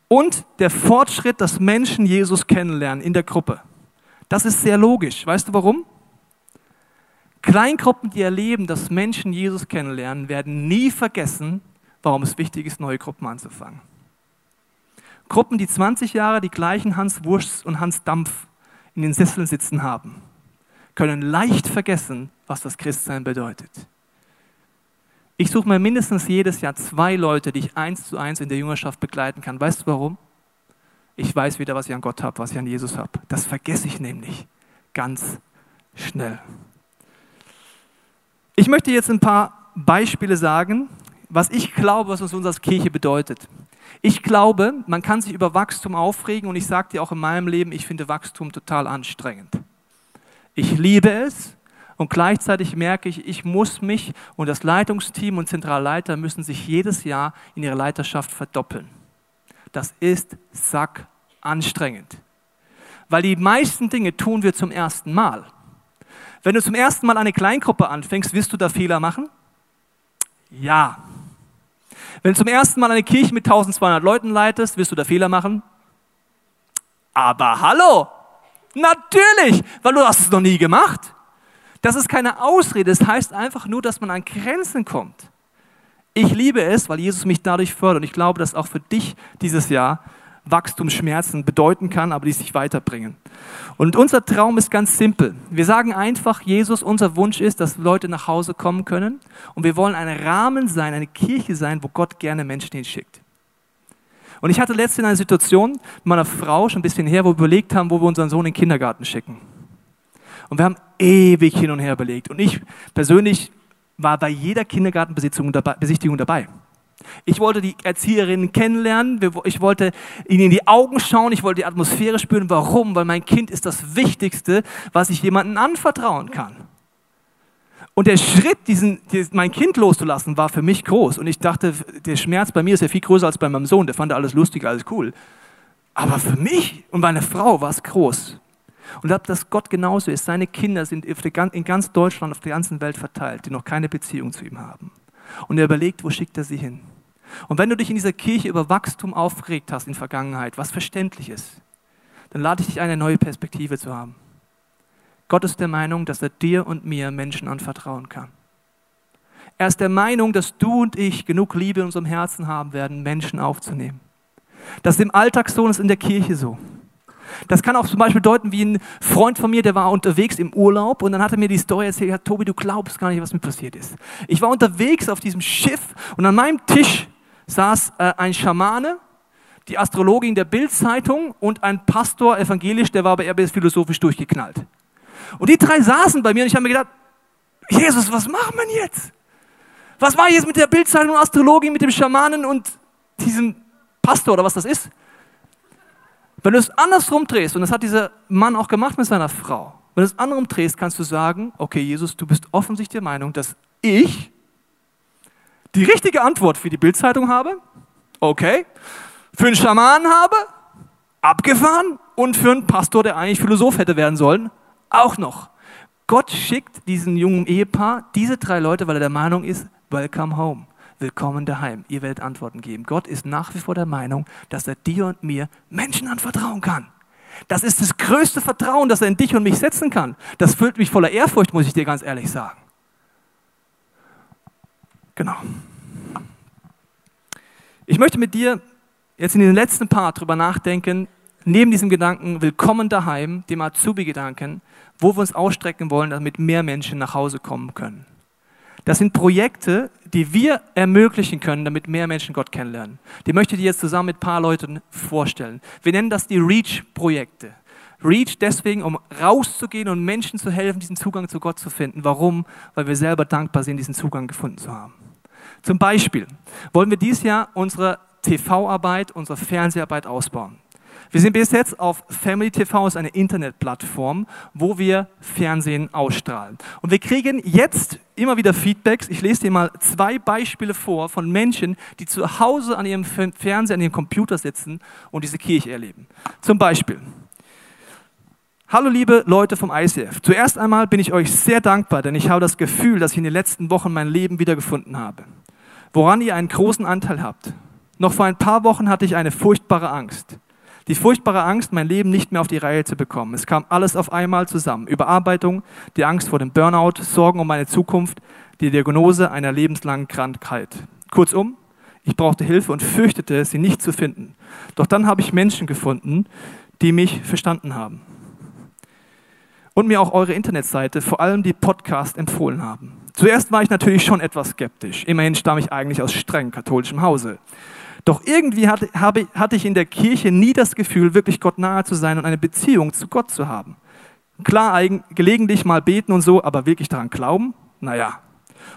Und der Fortschritt, dass Menschen Jesus kennenlernen in der Gruppe. Das ist sehr logisch. Weißt du warum? Kleingruppen, die erleben, dass Menschen Jesus kennenlernen, werden nie vergessen, warum es wichtig ist, neue Gruppen anzufangen. Gruppen, die 20 Jahre die gleichen Hans Wurst und Hans Dampf in den Sesseln sitzen haben, können leicht vergessen, was das Christsein bedeutet. Ich suche mir mindestens jedes Jahr zwei Leute, die ich eins zu eins in der Jüngerschaft begleiten kann. Weißt du warum? Ich weiß wieder, was ich an Gott habe, was ich an Jesus habe. Das vergesse ich nämlich ganz schnell. Ich möchte jetzt ein paar Beispiele sagen, was ich glaube, was uns als Kirche bedeutet. Ich glaube, man kann sich über Wachstum aufregen und ich sage dir auch in meinem Leben, ich finde Wachstum total anstrengend. Ich liebe es und gleichzeitig merke ich, ich muss mich und das Leitungsteam und Zentralleiter müssen sich jedes Jahr in ihrer Leiterschaft verdoppeln. Das ist sack anstrengend. Weil die meisten Dinge tun wir zum ersten Mal. Wenn du zum ersten Mal eine Kleingruppe anfängst, wirst du da Fehler machen? Ja. Wenn du zum ersten Mal eine Kirche mit 1200 Leuten leitest, wirst du da Fehler machen? Aber hallo, natürlich, weil du hast es noch nie gemacht. Das ist keine Ausrede, das heißt einfach nur, dass man an Grenzen kommt. Ich liebe es, weil Jesus mich dadurch fördert und ich glaube, dass auch für dich dieses Jahr Wachstumsschmerzen bedeuten kann, aber die sich weiterbringen. Und unser Traum ist ganz simpel. Wir sagen einfach, Jesus, unser Wunsch ist, dass Leute nach Hause kommen können und wir wollen ein Rahmen sein, eine Kirche sein, wo Gott gerne Menschen hinschickt. Und ich hatte letztens eine Situation mit meiner Frau, schon ein bisschen her, wo wir überlegt haben, wo wir unseren Sohn in den Kindergarten schicken. Und wir haben ewig hin und her überlegt. Und ich persönlich war bei jeder Kindergartenbesichtigung dabei. Ich wollte die Erzieherinnen kennenlernen, ich wollte ihnen in die Augen schauen, ich wollte die Atmosphäre spüren. Warum? Weil mein Kind ist das Wichtigste, was ich jemandem anvertrauen kann. Und der Schritt, diesen, mein Kind loszulassen, war für mich groß. Und ich dachte, der Schmerz bei mir ist ja viel größer als bei meinem Sohn. Der fand alles lustig, alles cool. Aber für mich und meine Frau war es groß. Und ich glaube, dass Gott genauso ist. Seine Kinder sind in ganz Deutschland, auf der ganzen Welt verteilt, die noch keine Beziehung zu ihm haben. Und er überlegt, wo schickt er sie hin? Und wenn du dich in dieser Kirche über Wachstum aufgeregt hast in der Vergangenheit, was verständlich ist, dann lade ich dich ein, eine neue Perspektive zu haben. Gott ist der Meinung, dass er dir und mir Menschen anvertrauen kann. Er ist der Meinung, dass du und ich genug Liebe in unserem Herzen haben werden, Menschen aufzunehmen. Das ist im Alltag so und ist in der Kirche so. Das kann auch zum Beispiel bedeuten, wie ein Freund von mir, der war unterwegs im Urlaub und dann hat er mir die Story erzählt, ja, Tobi, du glaubst gar nicht, was mir passiert ist. Ich war unterwegs auf diesem Schiff und an meinem Tisch saß äh, ein Schamane, die Astrologin der Bildzeitung und ein Pastor evangelisch, der war aber eher philosophisch durchgeknallt. Und die drei saßen bei mir und ich habe mir gedacht, Jesus, was machen wir jetzt? Was war jetzt mit der Bildzeitung und Astrologin, mit dem Schamanen und diesem Pastor oder was das ist? Wenn du es andersrum drehst, und das hat dieser Mann auch gemacht mit seiner Frau, wenn du es andersrum drehst, kannst du sagen, okay, Jesus, du bist offensichtlich der Meinung, dass ich die richtige Antwort für die Bildzeitung habe, okay, für einen Schamanen habe, abgefahren, und für einen Pastor, der eigentlich Philosoph hätte werden sollen, auch noch. Gott schickt diesen jungen Ehepaar diese drei Leute, weil er der Meinung ist, welcome home willkommen daheim. Ihr werdet Antworten geben. Gott ist nach wie vor der Meinung, dass er dir und mir Menschen anvertrauen kann. Das ist das größte Vertrauen, das er in dich und mich setzen kann. Das füllt mich voller Ehrfurcht, muss ich dir ganz ehrlich sagen. Genau. Ich möchte mit dir jetzt in den letzten Part drüber nachdenken, neben diesem Gedanken Willkommen daheim, dem Azubi-Gedanken, wo wir uns ausstrecken wollen, damit mehr Menschen nach Hause kommen können. Das sind Projekte, die wir ermöglichen können, damit mehr Menschen Gott kennenlernen. Die möchte ich dir jetzt zusammen mit ein paar Leuten vorstellen. Wir nennen das die REACH-Projekte. REACH deswegen, um rauszugehen und Menschen zu helfen, diesen Zugang zu Gott zu finden. Warum? Weil wir selber dankbar sind, diesen Zugang gefunden zu haben. Zum Beispiel wollen wir dieses Jahr unsere TV-Arbeit, unsere Fernseharbeit ausbauen. Wir sind bis jetzt auf Family TV, ist eine Internetplattform, wo wir Fernsehen ausstrahlen. Und wir kriegen jetzt immer wieder Feedbacks. Ich lese dir mal zwei Beispiele vor von Menschen, die zu Hause an ihrem Fernseher, an ihrem Computer sitzen und diese Kirche erleben. Zum Beispiel. Hallo liebe Leute vom ICF. Zuerst einmal bin ich euch sehr dankbar, denn ich habe das Gefühl, dass ich in den letzten Wochen mein Leben wiedergefunden habe. Woran ihr einen großen Anteil habt. Noch vor ein paar Wochen hatte ich eine furchtbare Angst. Die furchtbare Angst, mein Leben nicht mehr auf die Reihe zu bekommen. Es kam alles auf einmal zusammen. Überarbeitung, die Angst vor dem Burnout, Sorgen um meine Zukunft, die Diagnose einer lebenslangen Krankheit. Kurzum, ich brauchte Hilfe und fürchtete, sie nicht zu finden. Doch dann habe ich Menschen gefunden, die mich verstanden haben. Und mir auch eure Internetseite, vor allem die Podcast, empfohlen haben. Zuerst war ich natürlich schon etwas skeptisch. Immerhin stamme ich eigentlich aus streng katholischem Hause. Doch irgendwie hatte, habe, hatte ich in der Kirche nie das Gefühl, wirklich Gott nahe zu sein und eine Beziehung zu Gott zu haben. Klar, gelegentlich mal beten und so, aber wirklich daran glauben? Naja.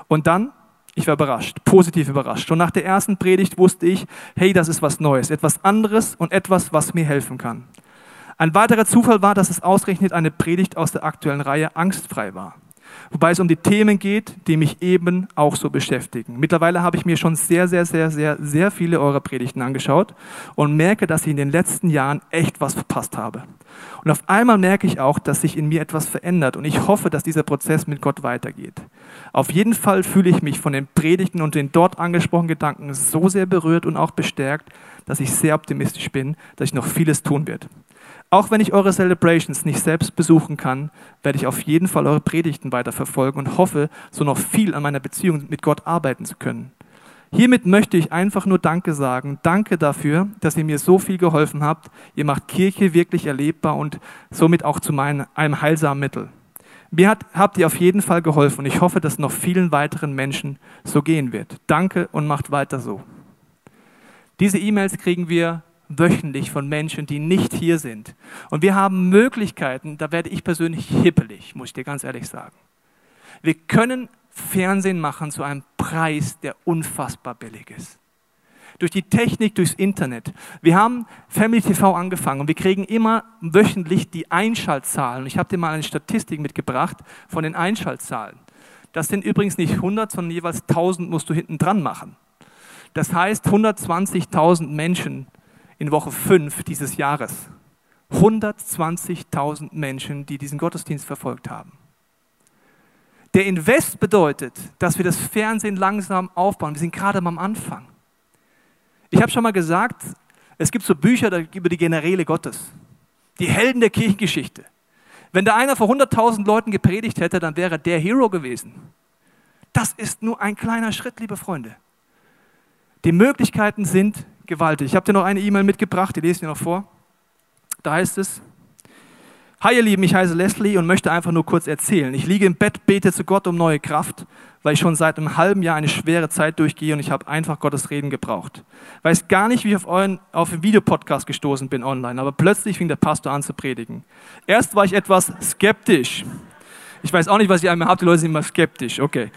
Und dann, ich war überrascht, positiv überrascht. Und nach der ersten Predigt wusste ich, hey, das ist was Neues, etwas anderes und etwas, was mir helfen kann. Ein weiterer Zufall war, dass es ausgerechnet eine Predigt aus der aktuellen Reihe Angstfrei war. Wobei es um die Themen geht, die mich eben auch so beschäftigen. Mittlerweile habe ich mir schon sehr, sehr, sehr, sehr, sehr viele eurer Predigten angeschaut und merke, dass ich in den letzten Jahren echt was verpasst habe. Und auf einmal merke ich auch, dass sich in mir etwas verändert und ich hoffe, dass dieser Prozess mit Gott weitergeht. Auf jeden Fall fühle ich mich von den Predigten und den dort angesprochenen Gedanken so sehr berührt und auch bestärkt, dass ich sehr optimistisch bin, dass ich noch vieles tun werde. Auch wenn ich eure Celebrations nicht selbst besuchen kann, werde ich auf jeden Fall eure Predigten weiterverfolgen und hoffe, so noch viel an meiner Beziehung mit Gott arbeiten zu können. Hiermit möchte ich einfach nur Danke sagen. Danke dafür, dass ihr mir so viel geholfen habt. Ihr macht Kirche wirklich erlebbar und somit auch zu meinem, einem heilsamen Mittel. Mir hat, habt ihr auf jeden Fall geholfen und ich hoffe, dass noch vielen weiteren Menschen so gehen wird. Danke und macht weiter so. Diese E-Mails kriegen wir wöchentlich von Menschen, die nicht hier sind. Und wir haben Möglichkeiten, da werde ich persönlich hippelig, muss ich dir ganz ehrlich sagen. Wir können Fernsehen machen zu einem Preis, der unfassbar billig ist. Durch die Technik, durchs Internet. Wir haben Family TV angefangen und wir kriegen immer wöchentlich die Einschaltzahlen. Ich habe dir mal eine Statistik mitgebracht von den Einschaltzahlen. Das sind übrigens nicht 100, sondern jeweils 1000 musst du hinten dran machen. Das heißt, 120.000 Menschen in Woche 5 dieses Jahres. 120.000 Menschen, die diesen Gottesdienst verfolgt haben. Der Invest bedeutet, dass wir das Fernsehen langsam aufbauen. Wir sind gerade am Anfang. Ich habe schon mal gesagt, es gibt so Bücher über die Generäle Gottes, die Helden der Kirchengeschichte. Wenn da einer vor 100.000 Leuten gepredigt hätte, dann wäre der Hero gewesen. Das ist nur ein kleiner Schritt, liebe Freunde. Die Möglichkeiten sind gewaltig. Ich habe dir noch eine E-Mail mitgebracht, die lese ich dir noch vor. Da heißt es, Hi ihr Lieben, ich heiße Leslie und möchte einfach nur kurz erzählen. Ich liege im Bett, bete zu Gott um neue Kraft, weil ich schon seit einem halben Jahr eine schwere Zeit durchgehe und ich habe einfach Gottes Reden gebraucht. Weiß gar nicht, wie ich auf, euren, auf den Videopodcast gestoßen bin online, aber plötzlich fing der Pastor an zu predigen. Erst war ich etwas skeptisch. Ich weiß auch nicht, was ich einmal habe, die Leute sind immer skeptisch, okay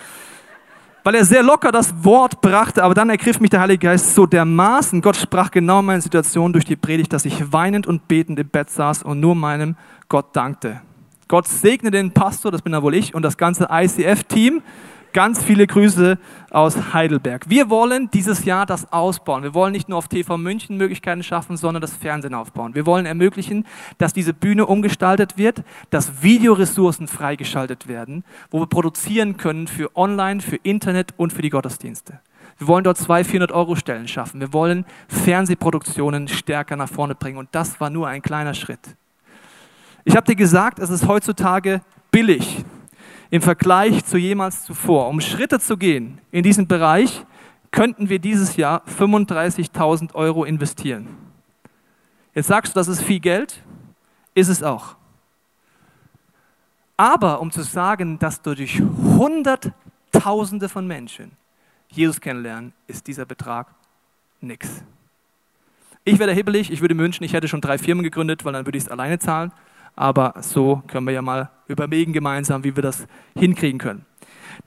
weil er sehr locker das Wort brachte, aber dann ergriff mich der Heilige Geist so dermaßen. Gott sprach genau in meine Situation durch die Predigt, dass ich weinend und betend im Bett saß und nur meinem Gott dankte. Gott segne den Pastor, das bin ja wohl ich, und das ganze ICF-Team Ganz viele Grüße aus Heidelberg. Wir wollen dieses Jahr das ausbauen. Wir wollen nicht nur auf TV München Möglichkeiten schaffen, sondern das Fernsehen aufbauen. Wir wollen ermöglichen, dass diese Bühne umgestaltet wird, dass Videoressourcen freigeschaltet werden, wo wir produzieren können für Online, für Internet und für die Gottesdienste. Wir wollen dort zwei 400-Euro-Stellen schaffen. Wir wollen Fernsehproduktionen stärker nach vorne bringen. Und das war nur ein kleiner Schritt. Ich habe dir gesagt, es ist heutzutage billig, im Vergleich zu jemals zuvor. Um Schritte zu gehen in diesem Bereich, könnten wir dieses Jahr 35.000 Euro investieren. Jetzt sagst du, das ist viel Geld, ist es auch. Aber um zu sagen, dass du durch Hunderttausende von Menschen Jesus kennenlernen, ist dieser Betrag nichts. Ich wäre hibbelig, ich würde wünschen, ich hätte schon drei Firmen gegründet, weil dann würde ich es alleine zahlen aber so können wir ja mal überlegen gemeinsam, wie wir das hinkriegen können.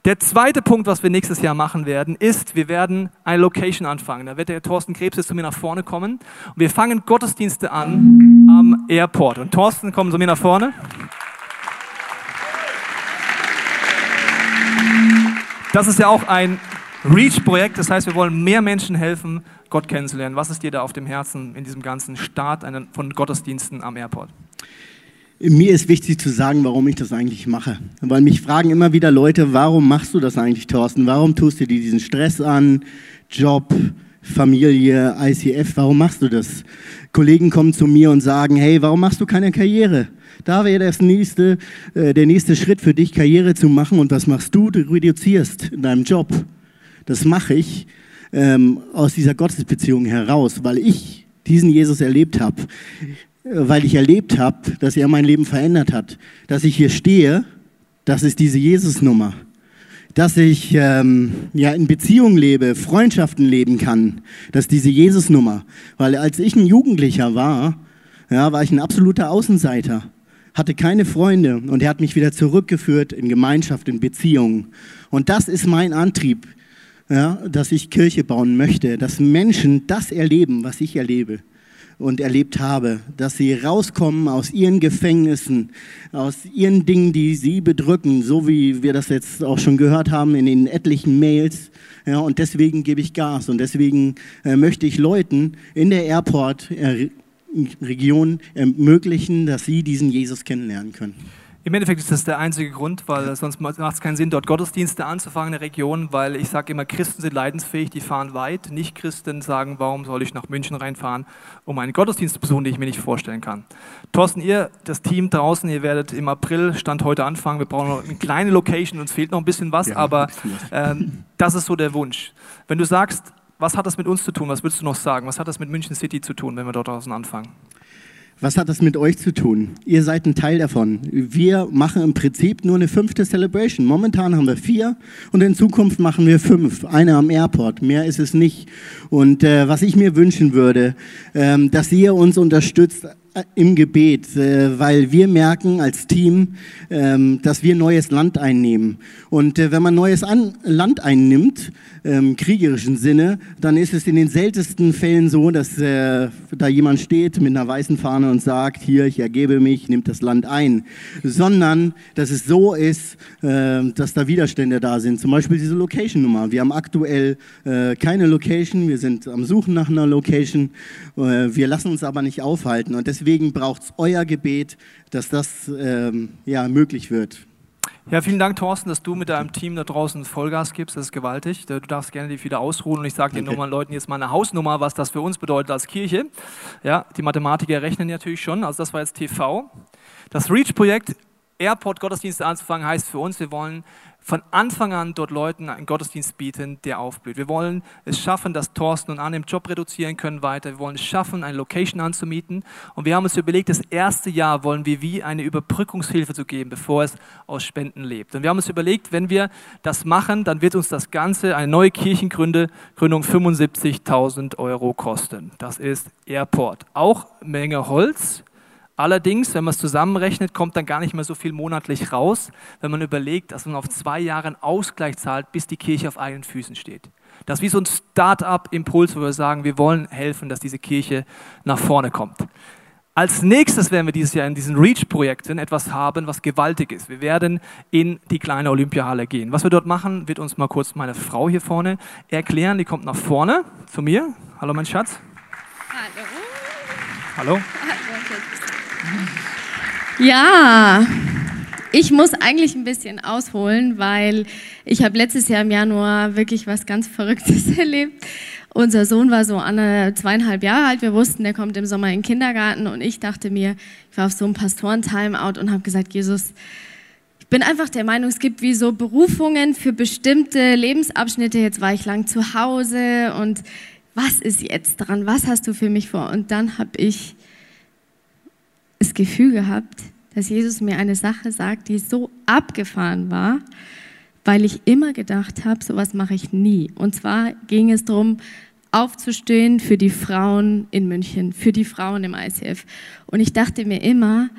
Der zweite Punkt, was wir nächstes Jahr machen werden, ist, wir werden eine Location anfangen. Da wird der Thorsten Krebs jetzt zu mir nach vorne kommen. Und wir fangen Gottesdienste an am Airport. Und Thorsten, komm zu mir nach vorne. Das ist ja auch ein Reach-Projekt. Das heißt, wir wollen mehr Menschen helfen, Gott kennenzulernen. Was ist dir da auf dem Herzen in diesem ganzen Start von Gottesdiensten am Airport? Mir ist wichtig zu sagen, warum ich das eigentlich mache. Weil mich fragen immer wieder Leute, warum machst du das eigentlich, Thorsten? Warum tust du dir diesen Stress an? Job, Familie, ICF, warum machst du das? Kollegen kommen zu mir und sagen, hey, warum machst du keine Karriere? Da wäre das nächste, äh, der nächste Schritt für dich, Karriere zu machen. Und was machst du? Du reduzierst in deinem Job. Das mache ich ähm, aus dieser Gottesbeziehung heraus, weil ich diesen Jesus erlebt habe weil ich erlebt habe, dass er mein Leben verändert hat. Dass ich hier stehe, das ist diese Jesus-Nummer. Dass ich ähm, ja in Beziehungen lebe, Freundschaften leben kann, das ist diese Jesus-Nummer. Weil als ich ein Jugendlicher war, ja, war ich ein absoluter Außenseiter, hatte keine Freunde und er hat mich wieder zurückgeführt in Gemeinschaft, in Beziehungen. Und das ist mein Antrieb, ja, dass ich Kirche bauen möchte, dass Menschen das erleben, was ich erlebe und erlebt habe, dass sie rauskommen aus ihren Gefängnissen, aus ihren Dingen, die sie bedrücken, so wie wir das jetzt auch schon gehört haben in den etlichen Mails. Ja, und deswegen gebe ich Gas und deswegen äh, möchte ich Leuten in der Airport-Region äh, ermöglichen, dass sie diesen Jesus kennenlernen können. Im Endeffekt ist das der einzige Grund, weil sonst macht es keinen Sinn, dort Gottesdienste anzufangen in der Region, weil ich sage immer, Christen sind leidensfähig, die fahren weit. Nicht-Christen sagen, warum soll ich nach München reinfahren, um einen Gottesdienst zu besuchen, den ich mir nicht vorstellen kann. Thorsten, ihr, das Team draußen, ihr werdet im April, Stand heute anfangen. Wir brauchen noch eine kleine Location, uns fehlt noch ein bisschen was, ja, aber ähm, das ist so der Wunsch. Wenn du sagst, was hat das mit uns zu tun, was würdest du noch sagen? Was hat das mit München City zu tun, wenn wir dort draußen anfangen? Was hat das mit euch zu tun? Ihr seid ein Teil davon. Wir machen im Prinzip nur eine fünfte Celebration. Momentan haben wir vier und in Zukunft machen wir fünf. Eine am Airport. Mehr ist es nicht. Und äh, was ich mir wünschen würde, ähm, dass ihr uns unterstützt im Gebet, äh, weil wir merken als Team, ähm, dass wir neues Land einnehmen. Und äh, wenn man neues Land einnimmt, im kriegerischen Sinne, dann ist es in den seltensten Fällen so, dass äh, da jemand steht mit einer weißen Fahne und sagt, hier, ich ergebe mich, nimmt das Land ein. Sondern, dass es so ist, dass da Widerstände da sind. Zum Beispiel diese Location-Nummer. Wir haben aktuell keine Location, wir sind am Suchen nach einer Location. wir lassen uns aber nicht aufhalten. Und deswegen deswegen braucht es euer Gebet, dass das ähm, ja, möglich wird. Ja, vielen Dank, Thorsten, dass du mit deinem Team da draußen Vollgas gibst. Das ist gewaltig. Du darfst gerne die wieder ausruhen und ich sage den okay. Leuten jetzt mal eine Hausnummer, was das für uns bedeutet als Kirche. Ja, die Mathematiker rechnen natürlich schon. Also das war jetzt TV. Das REACH-Projekt, Airport Gottesdienste anzufangen, heißt für uns, wir wollen von Anfang an dort Leuten einen Gottesdienst bieten, der aufblüht. Wir wollen es schaffen, dass Thorsten und Anne im Job reduzieren können weiter. Wir wollen es schaffen, eine Location anzumieten. Und wir haben uns überlegt, das erste Jahr wollen wir wie eine Überbrückungshilfe zu geben, bevor es aus Spenden lebt. Und wir haben uns überlegt, wenn wir das machen, dann wird uns das Ganze, eine neue Kirchengründung, 75.000 Euro kosten. Das ist Airport. Auch Menge Holz, Allerdings, wenn man es zusammenrechnet, kommt dann gar nicht mehr so viel monatlich raus, wenn man überlegt, dass man auf zwei Jahre einen Ausgleich zahlt, bis die Kirche auf eigenen Füßen steht. Das ist wie so ein Start-up-Impuls, wo wir sagen, wir wollen helfen, dass diese Kirche nach vorne kommt. Als nächstes werden wir dieses Jahr in diesen REACH-Projekten etwas haben, was gewaltig ist. Wir werden in die kleine Olympiahalle gehen. Was wir dort machen, wird uns mal kurz meine Frau hier vorne erklären. Die kommt nach vorne zu mir. Hallo, mein Schatz. Hallo. Hallo. Ja, ich muss eigentlich ein bisschen ausholen, weil ich habe letztes Jahr im Januar wirklich was ganz Verrücktes erlebt. Unser Sohn war so eine, zweieinhalb Jahre alt. Wir wussten, der kommt im Sommer in den Kindergarten und ich dachte mir, ich war auf so einem Pastoren-Timeout und habe gesagt, Jesus, ich bin einfach der Meinung, es gibt wie so Berufungen für bestimmte Lebensabschnitte. Jetzt war ich lang zu Hause und was ist jetzt dran? Was hast du für mich vor? Und dann habe ich das Gefühl gehabt, dass Jesus mir eine Sache sagt, die so abgefahren war, weil ich immer gedacht habe, sowas mache ich nie. Und zwar ging es darum, aufzustehen für die Frauen in München, für die Frauen im ICF. Und ich dachte mir immer,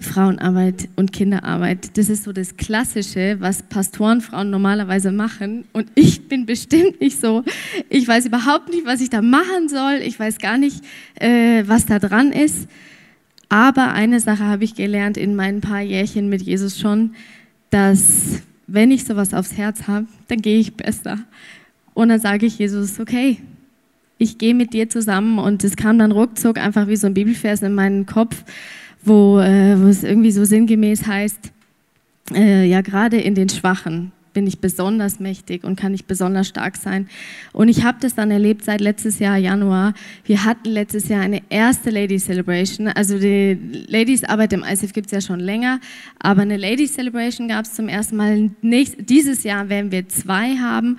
Frauenarbeit und Kinderarbeit, das ist so das Klassische, was Pastorenfrauen normalerweise machen. Und ich bin bestimmt nicht so. Ich weiß überhaupt nicht, was ich da machen soll. Ich weiß gar nicht, äh, was da dran ist. Aber eine Sache habe ich gelernt in meinen paar Jährchen mit Jesus schon, dass wenn ich sowas aufs Herz habe, dann gehe ich besser. Und dann sage ich Jesus, okay, ich gehe mit dir zusammen. Und es kam dann ruckzuck einfach wie so ein Bibelvers in meinen Kopf, wo, äh, wo es irgendwie so sinngemäß heißt, äh, ja gerade in den Schwachen, bin ich besonders mächtig und kann ich besonders stark sein. Und ich habe das dann erlebt seit letztes Jahr Januar. Wir hatten letztes Jahr eine erste Ladies Celebration. Also die Ladies Arbeit im ICF gibt es ja schon länger, aber eine Ladies Celebration gab es zum ersten Mal. Nächst, dieses Jahr werden wir zwei haben.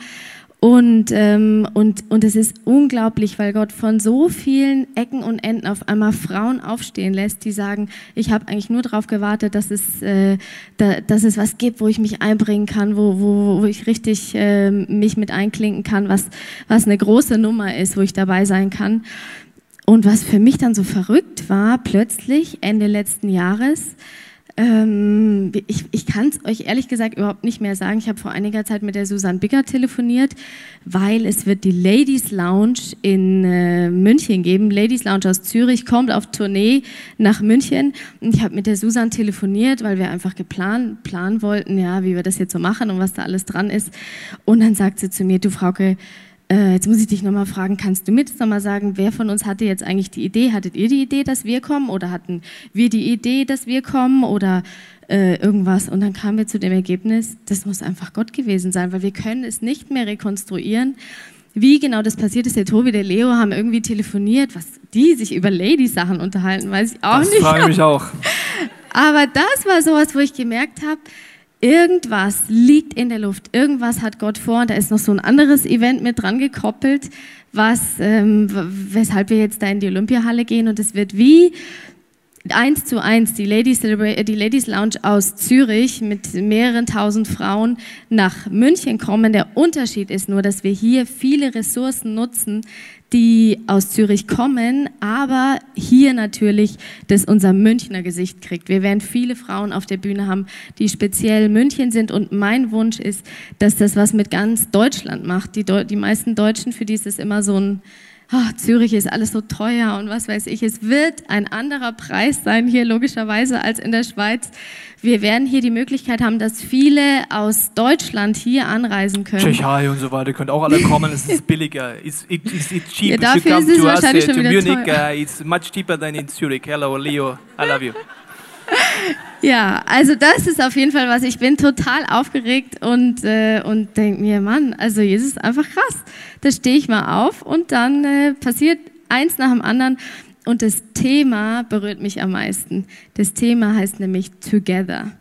Und, ähm, und, und es ist unglaublich, weil Gott von so vielen Ecken und Enden auf einmal Frauen aufstehen lässt, die sagen, ich habe eigentlich nur darauf gewartet, dass es, äh, da, dass es was gibt, wo ich mich einbringen kann, wo, wo, wo ich richtig äh, mich mit einklinken kann, was, was eine große Nummer ist, wo ich dabei sein kann. Und was für mich dann so verrückt war, plötzlich Ende letzten Jahres, Ähm, ich ich kann es euch ehrlich gesagt überhaupt nicht mehr sagen. Ich habe vor einiger Zeit mit der Susanne Bigger telefoniert, weil es wird die Ladies Lounge in äh, München geben. Ladies Lounge aus Zürich kommt auf Tournee nach München. Und ich habe mit der Susanne telefoniert, weil wir einfach geplant planen wollten, ja, wie wir das jetzt so machen und was da alles dran ist. Und dann sagt sie zu mir, du Frauke, äh, jetzt muss ich dich nochmal fragen, kannst du mir das nochmal sagen, wer von uns hatte jetzt eigentlich die Idee? Hattet ihr die Idee, dass wir kommen oder hatten wir die Idee, dass wir kommen oder äh, irgendwas? Und dann kamen wir zu dem Ergebnis, das muss einfach Gott gewesen sein, weil wir können es nicht mehr rekonstruieren. Wie genau das passiert ist, der Tobi, der Leo haben irgendwie telefoniert, was die sich über Lady-Sachen unterhalten, weiß ich auch das nicht. Das frage ich mich auch. Aber das war sowas, wo ich gemerkt habe, Irgendwas liegt in der Luft, irgendwas hat Gott vor. Da ist noch so ein anderes Event mit dran gekoppelt, was, ähm, weshalb wir jetzt da in die Olympiahalle gehen. Und es wird wie eins zu eins die Ladies, die Ladies Lounge aus Zürich mit mehreren tausend Frauen nach München kommen. Der Unterschied ist nur, dass wir hier viele Ressourcen nutzen, die aus Zürich kommen, aber hier natürlich das unser Münchner Gesicht kriegt. Wir werden viele Frauen auf der Bühne haben, die speziell München sind und mein Wunsch ist, dass das was mit ganz Deutschland macht. Die, die meisten Deutschen, für die ist es immer so ein oh, Zürich ist alles so teuer und was weiß ich. Es wird ein anderer Preis sein hier logischerweise als in der Schweiz. Wir werden hier die Möglichkeit haben, dass viele aus Deutschland hier anreisen können. Tschechei und so weiter, könnt auch alle kommen, es ist billiger. It's, it's, it's cheap. Ja, dafür ist es wahrscheinlich us, schon wieder Munich, teuer. Uh, it's much cheaper than in Zurich. Hello, Leo, I love you. Ja, also das ist auf jeden Fall was. Ich bin total aufgeregt und, äh, und denke mir, Mann, also Jesus ist einfach krass. Da stehe ich mal auf und dann äh, passiert eins nach dem anderen. Und das Thema berührt mich am meisten. Das Thema heißt nämlich Together.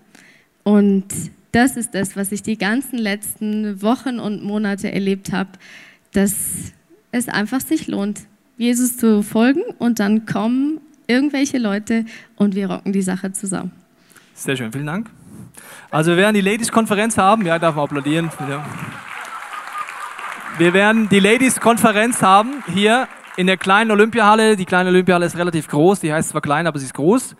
Und das ist das, was ich die ganzen letzten Wochen und Monate erlebt habe, dass es einfach sich lohnt, Jesus zu folgen und dann kommen irgendwelche Leute und wir rocken die Sache zusammen. Sehr schön, vielen Dank. Also wir werden die Ladies-Konferenz haben. Ja, darf man applaudieren. Wir werden die Ladies-Konferenz haben hier in der kleinen Olympiahalle. Die kleine Olympiahalle ist relativ groß. Die heißt zwar klein, aber sie ist groß.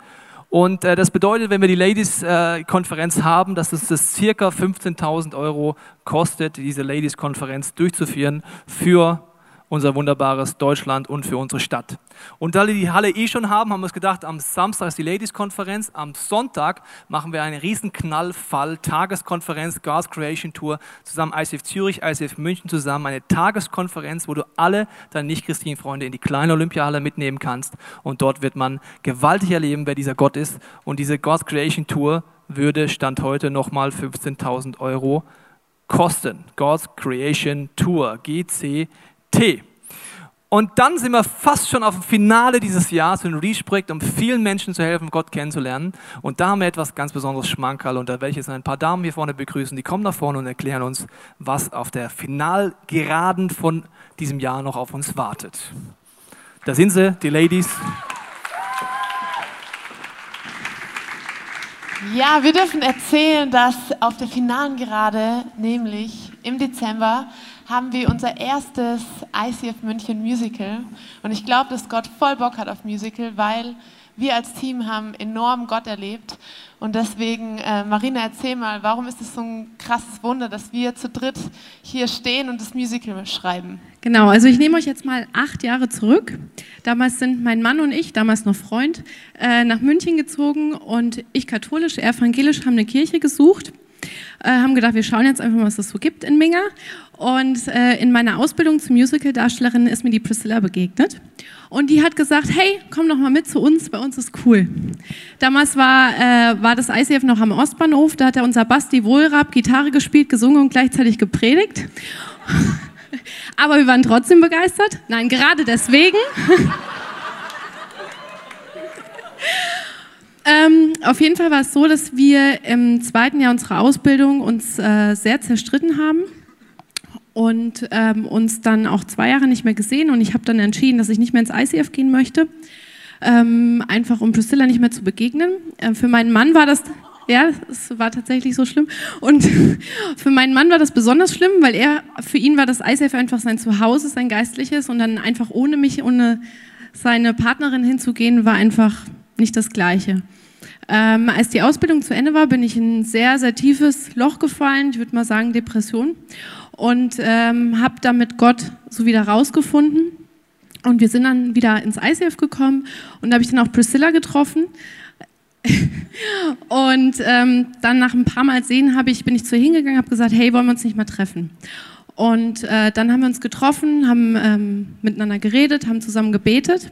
Und äh, das bedeutet, wenn wir die Ladies-Konferenz äh, haben, dass es das circa 15.000 Euro kostet, diese Ladies-Konferenz durchzuführen für unser wunderbares Deutschland und für unsere Stadt. Und da wir die Halle eh schon haben, haben wir uns gedacht, am Samstag ist die Ladies-Konferenz, am Sonntag machen wir eine riesen Knallfall, Tageskonferenz, God's Creation Tour, zusammen ICF Zürich, ICF München zusammen, eine Tageskonferenz, wo du alle deine nicht-christlichen Freunde in die kleine Olympiahalle mitnehmen kannst und dort wird man gewaltig erleben, wer dieser Gott ist und diese God's Creation Tour würde Stand heute nochmal 15.000 Euro kosten. God's Creation Tour, GC T. Und dann sind wir fast schon auf dem Finale dieses Jahres, ein Reach-Projekt, um vielen Menschen zu helfen, Gott kennenzulernen. Und da haben wir etwas ganz Besonderes Schmankerl, und da werde ich jetzt ein paar Damen hier vorne begrüßen, die kommen nach vorne und erklären uns, was auf der Finalgeraden von diesem Jahr noch auf uns wartet. Da sind sie, die Ladies. Ja, wir dürfen erzählen, dass auf der finalen Gerade, nämlich im Dezember, haben wir unser erstes ICF München Musical. Und ich glaube, dass Gott voll Bock hat auf Musical, weil wir als Team haben enorm Gott erlebt. Und deswegen, äh, Marina, erzähl mal, warum ist es so ein krasses Wunder, dass wir zu dritt hier stehen und das Musical schreiben? Genau, also ich nehme euch jetzt mal acht Jahre zurück. Damals sind mein Mann und ich, damals noch Freund, äh, nach München gezogen und ich katholisch, evangelisch, haben eine Kirche gesucht äh, haben gedacht, wir schauen jetzt einfach mal, was es so gibt in Minga. Und äh, in meiner Ausbildung zur Musical-Darstellerin ist mir die Priscilla begegnet. Und die hat gesagt, hey, komm doch mal mit zu uns, bei uns ist cool. Damals war, äh, war das ICF noch am Ostbahnhof, da hat er unser Basti Wohlrab Gitarre gespielt, gesungen und gleichzeitig gepredigt. Aber wir waren trotzdem begeistert. Nein, gerade deswegen. Ähm, auf jeden Fall war es so, dass wir im zweiten Jahr unserer Ausbildung uns äh, sehr zerstritten haben und ähm, uns dann auch zwei Jahre nicht mehr gesehen. Und ich habe dann entschieden, dass ich nicht mehr ins ICF gehen möchte, ähm, einfach um Priscilla nicht mehr zu begegnen. Äh, für meinen Mann war das ja, es war tatsächlich so schlimm. Und für meinen Mann war das besonders schlimm, weil er, für ihn war das ICF einfach sein Zuhause, sein geistliches. Und dann einfach ohne mich, ohne seine Partnerin hinzugehen, war einfach nicht das Gleiche. Ähm, als die Ausbildung zu Ende war, bin ich in ein sehr, sehr tiefes Loch gefallen, ich würde mal sagen Depression, und ähm, habe damit Gott so wieder rausgefunden. Und wir sind dann wieder ins ICF gekommen und da habe ich dann auch Priscilla getroffen. und ähm, dann nach ein paar Mal sehen habe ich, bin ich zu ihr hingegangen, habe gesagt, hey, wollen wir uns nicht mal treffen? Und äh, dann haben wir uns getroffen, haben ähm, miteinander geredet, haben zusammen gebetet.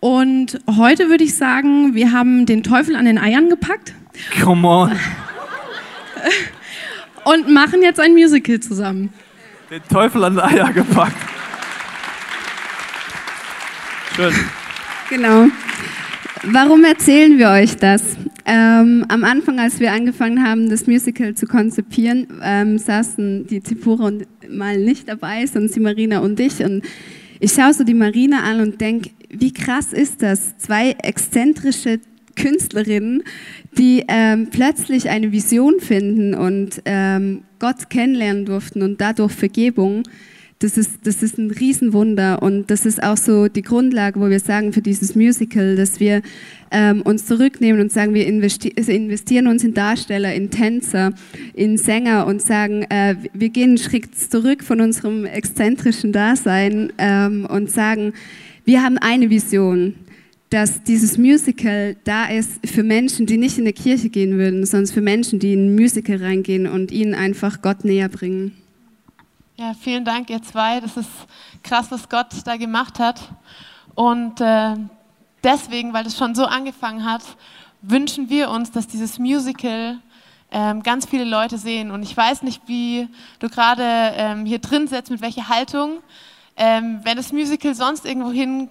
Und heute würde ich sagen, wir haben den Teufel an den Eiern gepackt. Come on. Und machen jetzt ein Musical zusammen. Den Teufel an den Eier gepackt. Schön. Genau. Warum erzählen wir euch das? Ähm, am Anfang, als wir angefangen haben, das Musical zu konzipieren, ähm, saßen die Zipora und mal nicht dabei, sondern die Marina und ich. Und ich schaue so die Marina an und denke, wie krass ist das? Zwei exzentrische Künstlerinnen, die ähm, plötzlich eine Vision finden und ähm, Gott kennenlernen durften und dadurch Vergebung. Das ist, das ist ein Riesenwunder und das ist auch so die Grundlage, wo wir sagen für dieses Musical, dass wir ähm, uns zurücknehmen und sagen, wir investi investieren uns in Darsteller, in Tänzer, in Sänger und sagen, äh, wir gehen einen Schritt zurück von unserem exzentrischen Dasein ähm, und sagen, wir haben eine Vision, dass dieses Musical da ist für Menschen, die nicht in der Kirche gehen würden, sondern für Menschen, die in ein Musical reingehen und ihnen einfach Gott näher bringen. Ja, vielen Dank, ihr zwei. Das ist krass, was Gott da gemacht hat. Und äh, deswegen, weil es schon so angefangen hat, wünschen wir uns, dass dieses Musical ähm, ganz viele Leute sehen. Und ich weiß nicht, wie du gerade ähm, hier drin sitzt, mit welcher Haltung. Ähm, wenn das Musical sonst irgendwo hin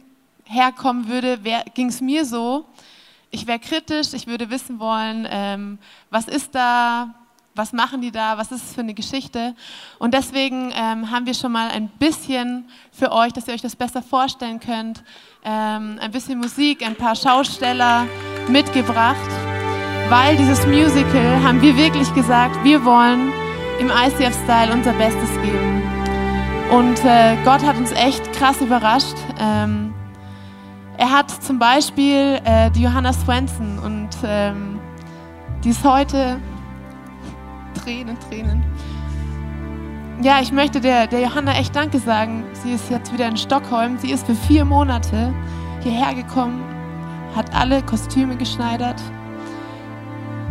herkommen würde, ging es mir so. Ich wäre kritisch, ich würde wissen wollen, ähm, was ist da, was machen die da, was ist es für eine Geschichte. Und deswegen ähm, haben wir schon mal ein bisschen für euch, dass ihr euch das besser vorstellen könnt, ähm, ein bisschen Musik, ein paar Schausteller mitgebracht, weil dieses Musical haben wir wirklich gesagt, wir wollen im ICF-Style unser Bestes geben. Und äh, Gott hat uns echt krass überrascht. Ähm, er hat zum Beispiel äh, die Johanna Swenson und ähm, die ist heute Tränen, Tränen. Ja, ich möchte der, der Johanna echt Danke sagen. Sie ist jetzt wieder in Stockholm. Sie ist für vier Monate hierher gekommen, hat alle Kostüme geschneidert.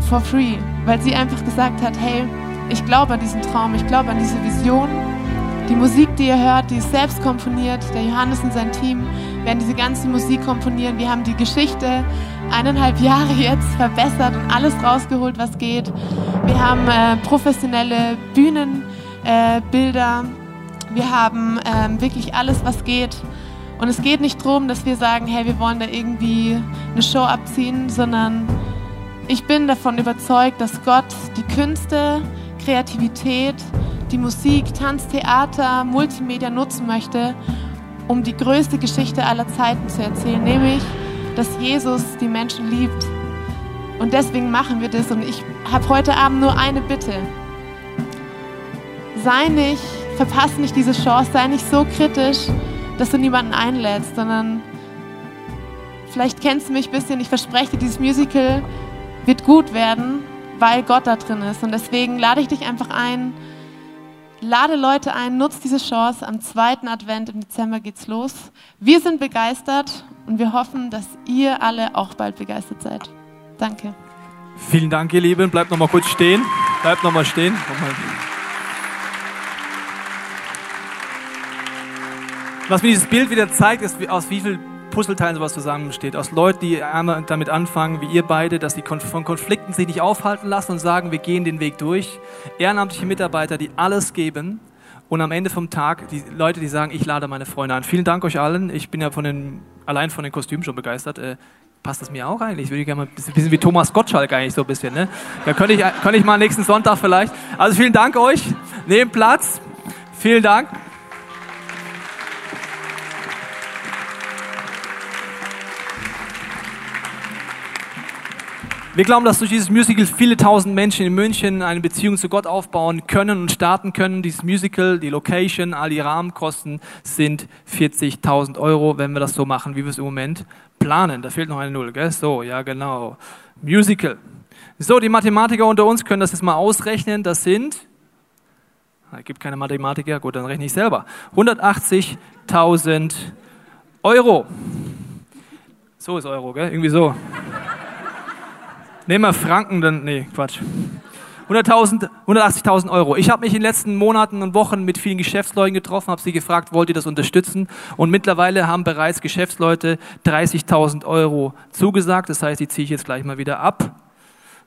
For free. Weil sie einfach gesagt hat, hey, ich glaube an diesen Traum, ich glaube an diese Vision. Die Musik, die ihr hört, die ist selbst komponiert. Der Johannes und sein Team werden diese ganze Musik komponieren. Wir haben die Geschichte eineinhalb Jahre jetzt verbessert und alles rausgeholt, was geht. Wir haben äh, professionelle Bühnenbilder. Äh, wir haben äh, wirklich alles, was geht. Und es geht nicht darum, dass wir sagen, hey, wir wollen da irgendwie eine Show abziehen, sondern ich bin davon überzeugt, dass Gott die Künste, Kreativität, die Musik, Tanz, Theater, Multimedia nutzen möchte, um die größte Geschichte aller Zeiten zu erzählen, nämlich, dass Jesus die Menschen liebt. Und deswegen machen wir das. Und ich habe heute Abend nur eine Bitte. Sei nicht, verpasse nicht diese Chance, sei nicht so kritisch, dass du niemanden einlädst, sondern vielleicht kennst du mich ein bisschen, ich verspreche dir, dieses Musical wird gut werden, weil Gott da drin ist. Und deswegen lade ich dich einfach ein, lade Leute ein, nutzt diese Chance. Am zweiten Advent im Dezember geht's los. Wir sind begeistert und wir hoffen, dass ihr alle auch bald begeistert seid. Danke. Vielen Dank, ihr Lieben. Bleibt noch mal kurz stehen. Bleibt noch mal stehen. Was mir dieses Bild wieder zeigt, ist, aus wie viel Puzzleteilen sowas zusammensteht. Aus Leuten, die damit anfangen, wie ihr beide, dass sie von Konflikten sich nicht aufhalten lassen und sagen, wir gehen den Weg durch. Ehrenamtliche Mitarbeiter, die alles geben. Und am Ende vom Tag die Leute, die sagen, ich lade meine Freunde an. Vielen Dank euch allen. Ich bin ja von den, allein von den Kostümen schon begeistert. Äh, passt das mir auch eigentlich? Ich würde gerne mal ein bisschen, bisschen wie Thomas Gottschalk eigentlich so ein bisschen. Ne? Da könnte ich, könnte ich mal nächsten Sonntag vielleicht. Also vielen Dank euch. Nehmt Platz. Vielen Dank. Wir glauben, dass durch dieses Musical viele tausend Menschen in München eine Beziehung zu Gott aufbauen können und starten können. Dieses Musical, die Location, all die Rahmenkosten sind 40.000 Euro, wenn wir das so machen, wie wir es im Moment planen. Da fehlt noch eine Null, gell? So, ja genau. Musical. So, die Mathematiker unter uns können das jetzt mal ausrechnen. Das sind, es ah, gibt keine Mathematiker, gut, dann rechne ich selber. 180.000 Euro. So ist Euro, gell? Irgendwie so. Nehmen wir Franken, dann, nee, Quatsch. 180.000 Euro. Ich habe mich in den letzten Monaten und Wochen mit vielen Geschäftsleuten getroffen, habe sie gefragt, wollt ihr das unterstützen? Und mittlerweile haben bereits Geschäftsleute 30.000 Euro zugesagt. Das heißt, die ziehe ich jetzt gleich mal wieder ab.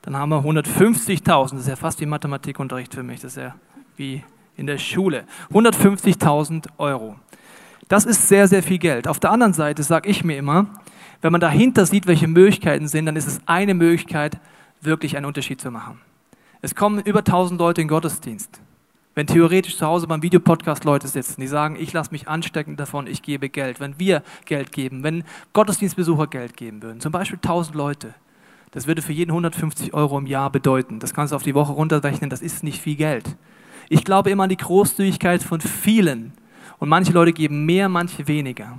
Dann haben wir 150.000. Das ist ja fast wie Mathematikunterricht für mich. Das ist ja wie in der Schule. 150.000 Euro. Das ist sehr, sehr viel Geld. Auf der anderen Seite sage ich mir immer, wenn man dahinter sieht, welche Möglichkeiten sind, dann ist es eine Möglichkeit, wirklich einen Unterschied zu machen. Es kommen über 1000 Leute in Gottesdienst. Wenn theoretisch zu Hause beim Videopodcast Leute sitzen, die sagen, ich lasse mich anstecken davon, ich gebe Geld. Wenn wir Geld geben, wenn Gottesdienstbesucher Geld geben würden, zum Beispiel 1000 Leute, das würde für jeden 150 Euro im Jahr bedeuten. Das kannst du auf die Woche runterrechnen, das ist nicht viel Geld. Ich glaube immer an die Großzügigkeit von vielen. Und manche Leute geben mehr, manche weniger.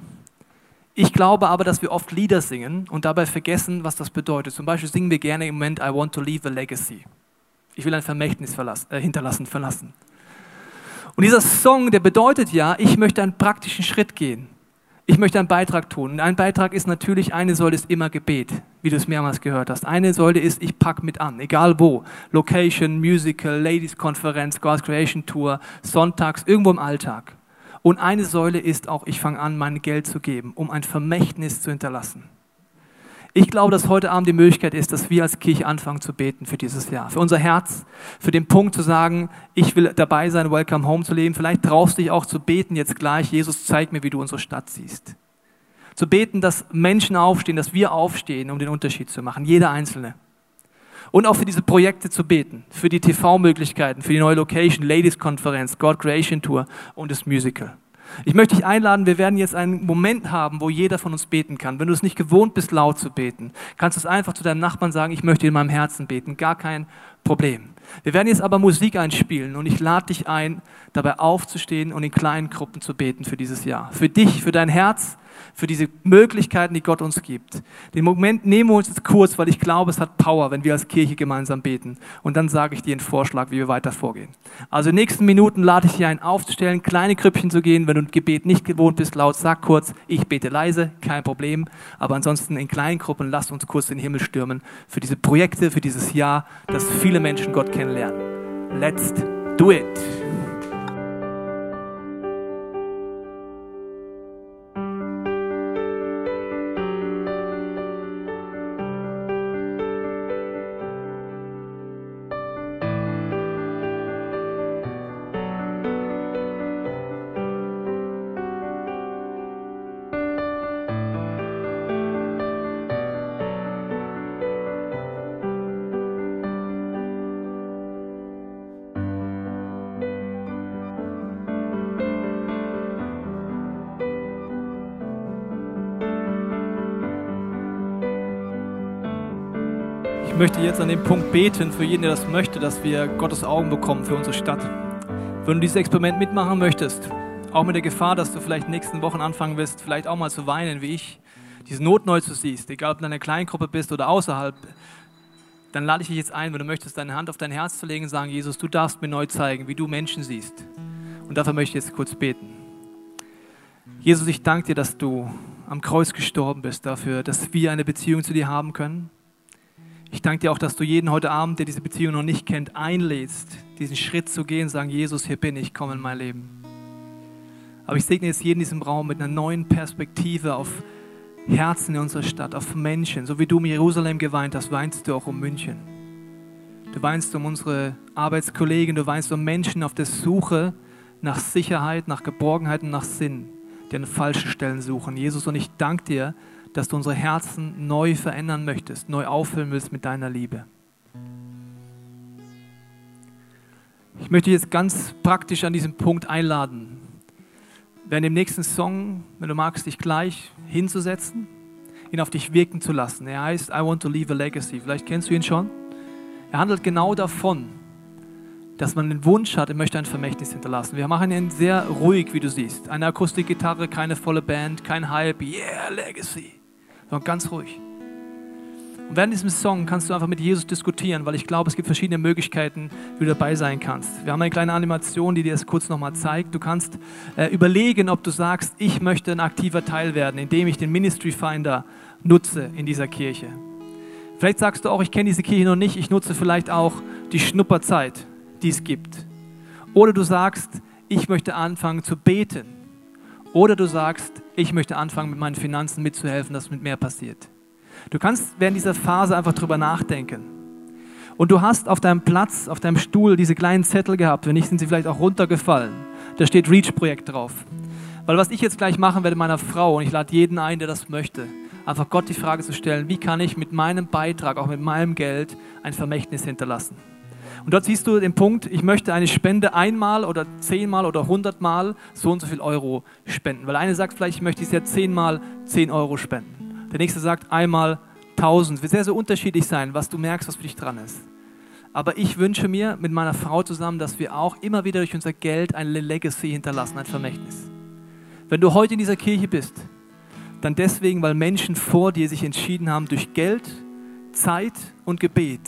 Ich glaube aber, dass wir oft Lieder singen und dabei vergessen, was das bedeutet. Zum Beispiel singen wir gerne im Moment I want to leave a legacy. Ich will ein Vermächtnis verlassen, äh, hinterlassen, verlassen. Und dieser Song, der bedeutet ja, ich möchte einen praktischen Schritt gehen. Ich möchte einen Beitrag tun. Und ein Beitrag ist natürlich, eine Säule ist immer Gebet, wie du es mehrmals gehört hast. Eine Säule ist, ich pack mit an, egal wo. Location, Musical, Ladies Konferenz, God's Creation Tour, Sonntags, irgendwo im Alltag. Und eine Säule ist auch, ich fange an, mein Geld zu geben, um ein Vermächtnis zu hinterlassen. Ich glaube, dass heute Abend die Möglichkeit ist, dass wir als Kirche anfangen zu beten für dieses Jahr, für unser Herz, für den Punkt zu sagen, ich will dabei sein, Welcome Home zu leben. Vielleicht traust du dich auch zu beten jetzt gleich. Jesus, zeig mir, wie du unsere Stadt siehst. Zu beten, dass Menschen aufstehen, dass wir aufstehen, um den Unterschied zu machen, jeder Einzelne. Und auch für diese Projekte zu beten, für die TV-Möglichkeiten, für die neue Location, Ladies-Konferenz, God Creation Tour und das Musical. Ich möchte dich einladen, wir werden jetzt einen Moment haben, wo jeder von uns beten kann. Wenn du es nicht gewohnt bist, laut zu beten, kannst du es einfach zu deinem Nachbarn sagen, ich möchte in meinem Herzen beten. Gar kein Problem. Wir werden jetzt aber Musik einspielen und ich lade dich ein, dabei aufzustehen und in kleinen Gruppen zu beten für dieses Jahr. Für dich, für dein Herz, für diese Möglichkeiten, die Gott uns gibt. Den Moment nehmen wir uns jetzt kurz, weil ich glaube, es hat Power, wenn wir als Kirche gemeinsam beten. Und dann sage ich dir einen Vorschlag, wie wir weiter vorgehen. Also in den nächsten Minuten lade ich dich ein, aufzustellen, kleine Krüppchen zu gehen. Wenn du ein Gebet nicht gewohnt bist, laut, sag kurz, ich bete leise, kein Problem. Aber ansonsten in kleinen Gruppen, lasst uns kurz den Himmel stürmen für diese Projekte, für dieses Jahr, dass viele Menschen Gott kennenlernen. Let's do it. Möchte jetzt an dem Punkt beten, für jeden, der das möchte, dass wir Gottes Augen bekommen für unsere Stadt. Wenn du dieses Experiment mitmachen möchtest, auch mit der Gefahr, dass du vielleicht nächsten Wochen anfangen wirst, vielleicht auch mal zu weinen, wie ich, diese Not neu zu siehst, egal ob du in einer Kleingruppe bist oder außerhalb, dann lade ich dich jetzt ein, wenn du möchtest, deine Hand auf dein Herz zu legen und sagen, Jesus, du darfst mir neu zeigen, wie du Menschen siehst. Und dafür möchte ich jetzt kurz beten. Jesus, ich danke dir, dass du am Kreuz gestorben bist, dafür, dass wir eine Beziehung zu dir haben können. Ich danke dir auch, dass du jeden heute Abend, der diese Beziehung noch nicht kennt, einlädst, diesen Schritt zu gehen, sagen, Jesus, hier bin ich, komm in mein Leben. Aber ich segne jetzt jeden in diesem Raum mit einer neuen Perspektive auf Herzen in unserer Stadt, auf Menschen. So wie du um Jerusalem geweint hast, weinst du auch um München. Du weinst um unsere Arbeitskollegen, du weinst um Menschen auf der Suche nach Sicherheit, nach Geborgenheit und nach Sinn, die an falschen Stellen suchen. Jesus, und ich danke dir, dass du unsere Herzen neu verändern möchtest, neu auffüllen willst mit deiner Liebe. Ich möchte jetzt ganz praktisch an diesem Punkt einladen, während dem nächsten Song, wenn du magst, dich gleich hinzusetzen, ihn auf dich wirken zu lassen. Er heißt I Want to Leave a Legacy. Vielleicht kennst du ihn schon. Er handelt genau davon, dass man den Wunsch hat, er möchte ein Vermächtnis hinterlassen. Wir machen ihn sehr ruhig, wie du siehst. Eine Akustikgitarre, keine volle Band, kein Hype, yeah, Legacy. Sondern ganz ruhig. Und während diesem Song kannst du einfach mit Jesus diskutieren, weil ich glaube, es gibt verschiedene Möglichkeiten, wie du dabei sein kannst. Wir haben eine kleine Animation, die dir das kurz nochmal zeigt. Du kannst äh, überlegen, ob du sagst, ich möchte ein aktiver Teil werden, indem ich den Ministry Finder nutze in dieser Kirche. Vielleicht sagst du auch, ich kenne diese Kirche noch nicht, ich nutze vielleicht auch die Schnupperzeit, die es gibt. Oder du sagst, ich möchte anfangen zu beten. Oder du sagst, ich möchte anfangen, mit meinen Finanzen mitzuhelfen, dass mit mehr passiert. Du kannst während dieser Phase einfach drüber nachdenken. Und du hast auf deinem Platz, auf deinem Stuhl diese kleinen Zettel gehabt. Wenn nicht, sind sie vielleicht auch runtergefallen. Da steht Reach-Projekt drauf. Weil was ich jetzt gleich machen werde meiner Frau, und ich lade jeden ein, der das möchte, einfach Gott die Frage zu stellen, wie kann ich mit meinem Beitrag, auch mit meinem Geld, ein Vermächtnis hinterlassen? Und dort siehst du den Punkt, ich möchte eine Spende einmal oder zehnmal oder hundertmal so und so viel Euro spenden. Weil eine sagt vielleicht, ich möchte es ja zehnmal zehn Euro spenden. Der nächste sagt einmal tausend. Wird sehr, sehr unterschiedlich sein, was du merkst, was für dich dran ist. Aber ich wünsche mir mit meiner Frau zusammen, dass wir auch immer wieder durch unser Geld eine Legacy hinterlassen, ein Vermächtnis. Wenn du heute in dieser Kirche bist, dann deswegen, weil Menschen vor dir sich entschieden haben, durch Geld, Zeit und Gebet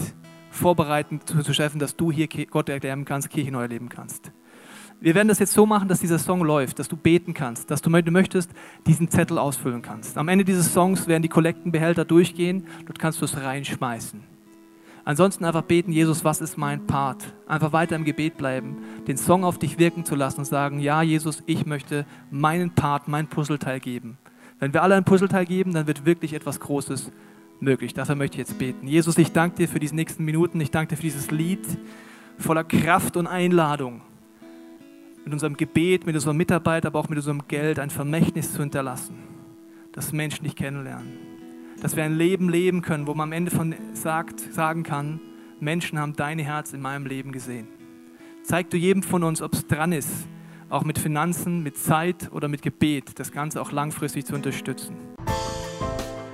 vorbereiten zu schaffen, dass du hier Gott erklären kannst, Kirche neu erleben kannst. Wir werden das jetzt so machen, dass dieser Song läuft, dass du beten kannst, dass du, wenn du möchtest, diesen Zettel ausfüllen kannst. Am Ende dieses Songs werden die Kollektenbehälter durchgehen, dort kannst du es reinschmeißen. Ansonsten einfach beten, Jesus, was ist mein Part? Einfach weiter im Gebet bleiben, den Song auf dich wirken zu lassen und sagen, ja, Jesus, ich möchte meinen Part, mein Puzzleteil geben. Wenn wir alle ein Puzzleteil geben, dann wird wirklich etwas Großes möglich. Dafür möchte ich jetzt beten. Jesus, ich danke dir für diese nächsten Minuten. Ich danke dir für dieses Lied voller Kraft und Einladung. Mit unserem Gebet, mit unserer Mitarbeit, aber auch mit unserem Geld ein Vermächtnis zu hinterlassen, dass Menschen dich kennenlernen. Dass wir ein Leben leben können, wo man am Ende von sagt, sagen kann, Menschen haben dein Herz in meinem Leben gesehen. Zeig du jedem von uns, ob es dran ist, auch mit Finanzen, mit Zeit oder mit Gebet, das Ganze auch langfristig zu unterstützen.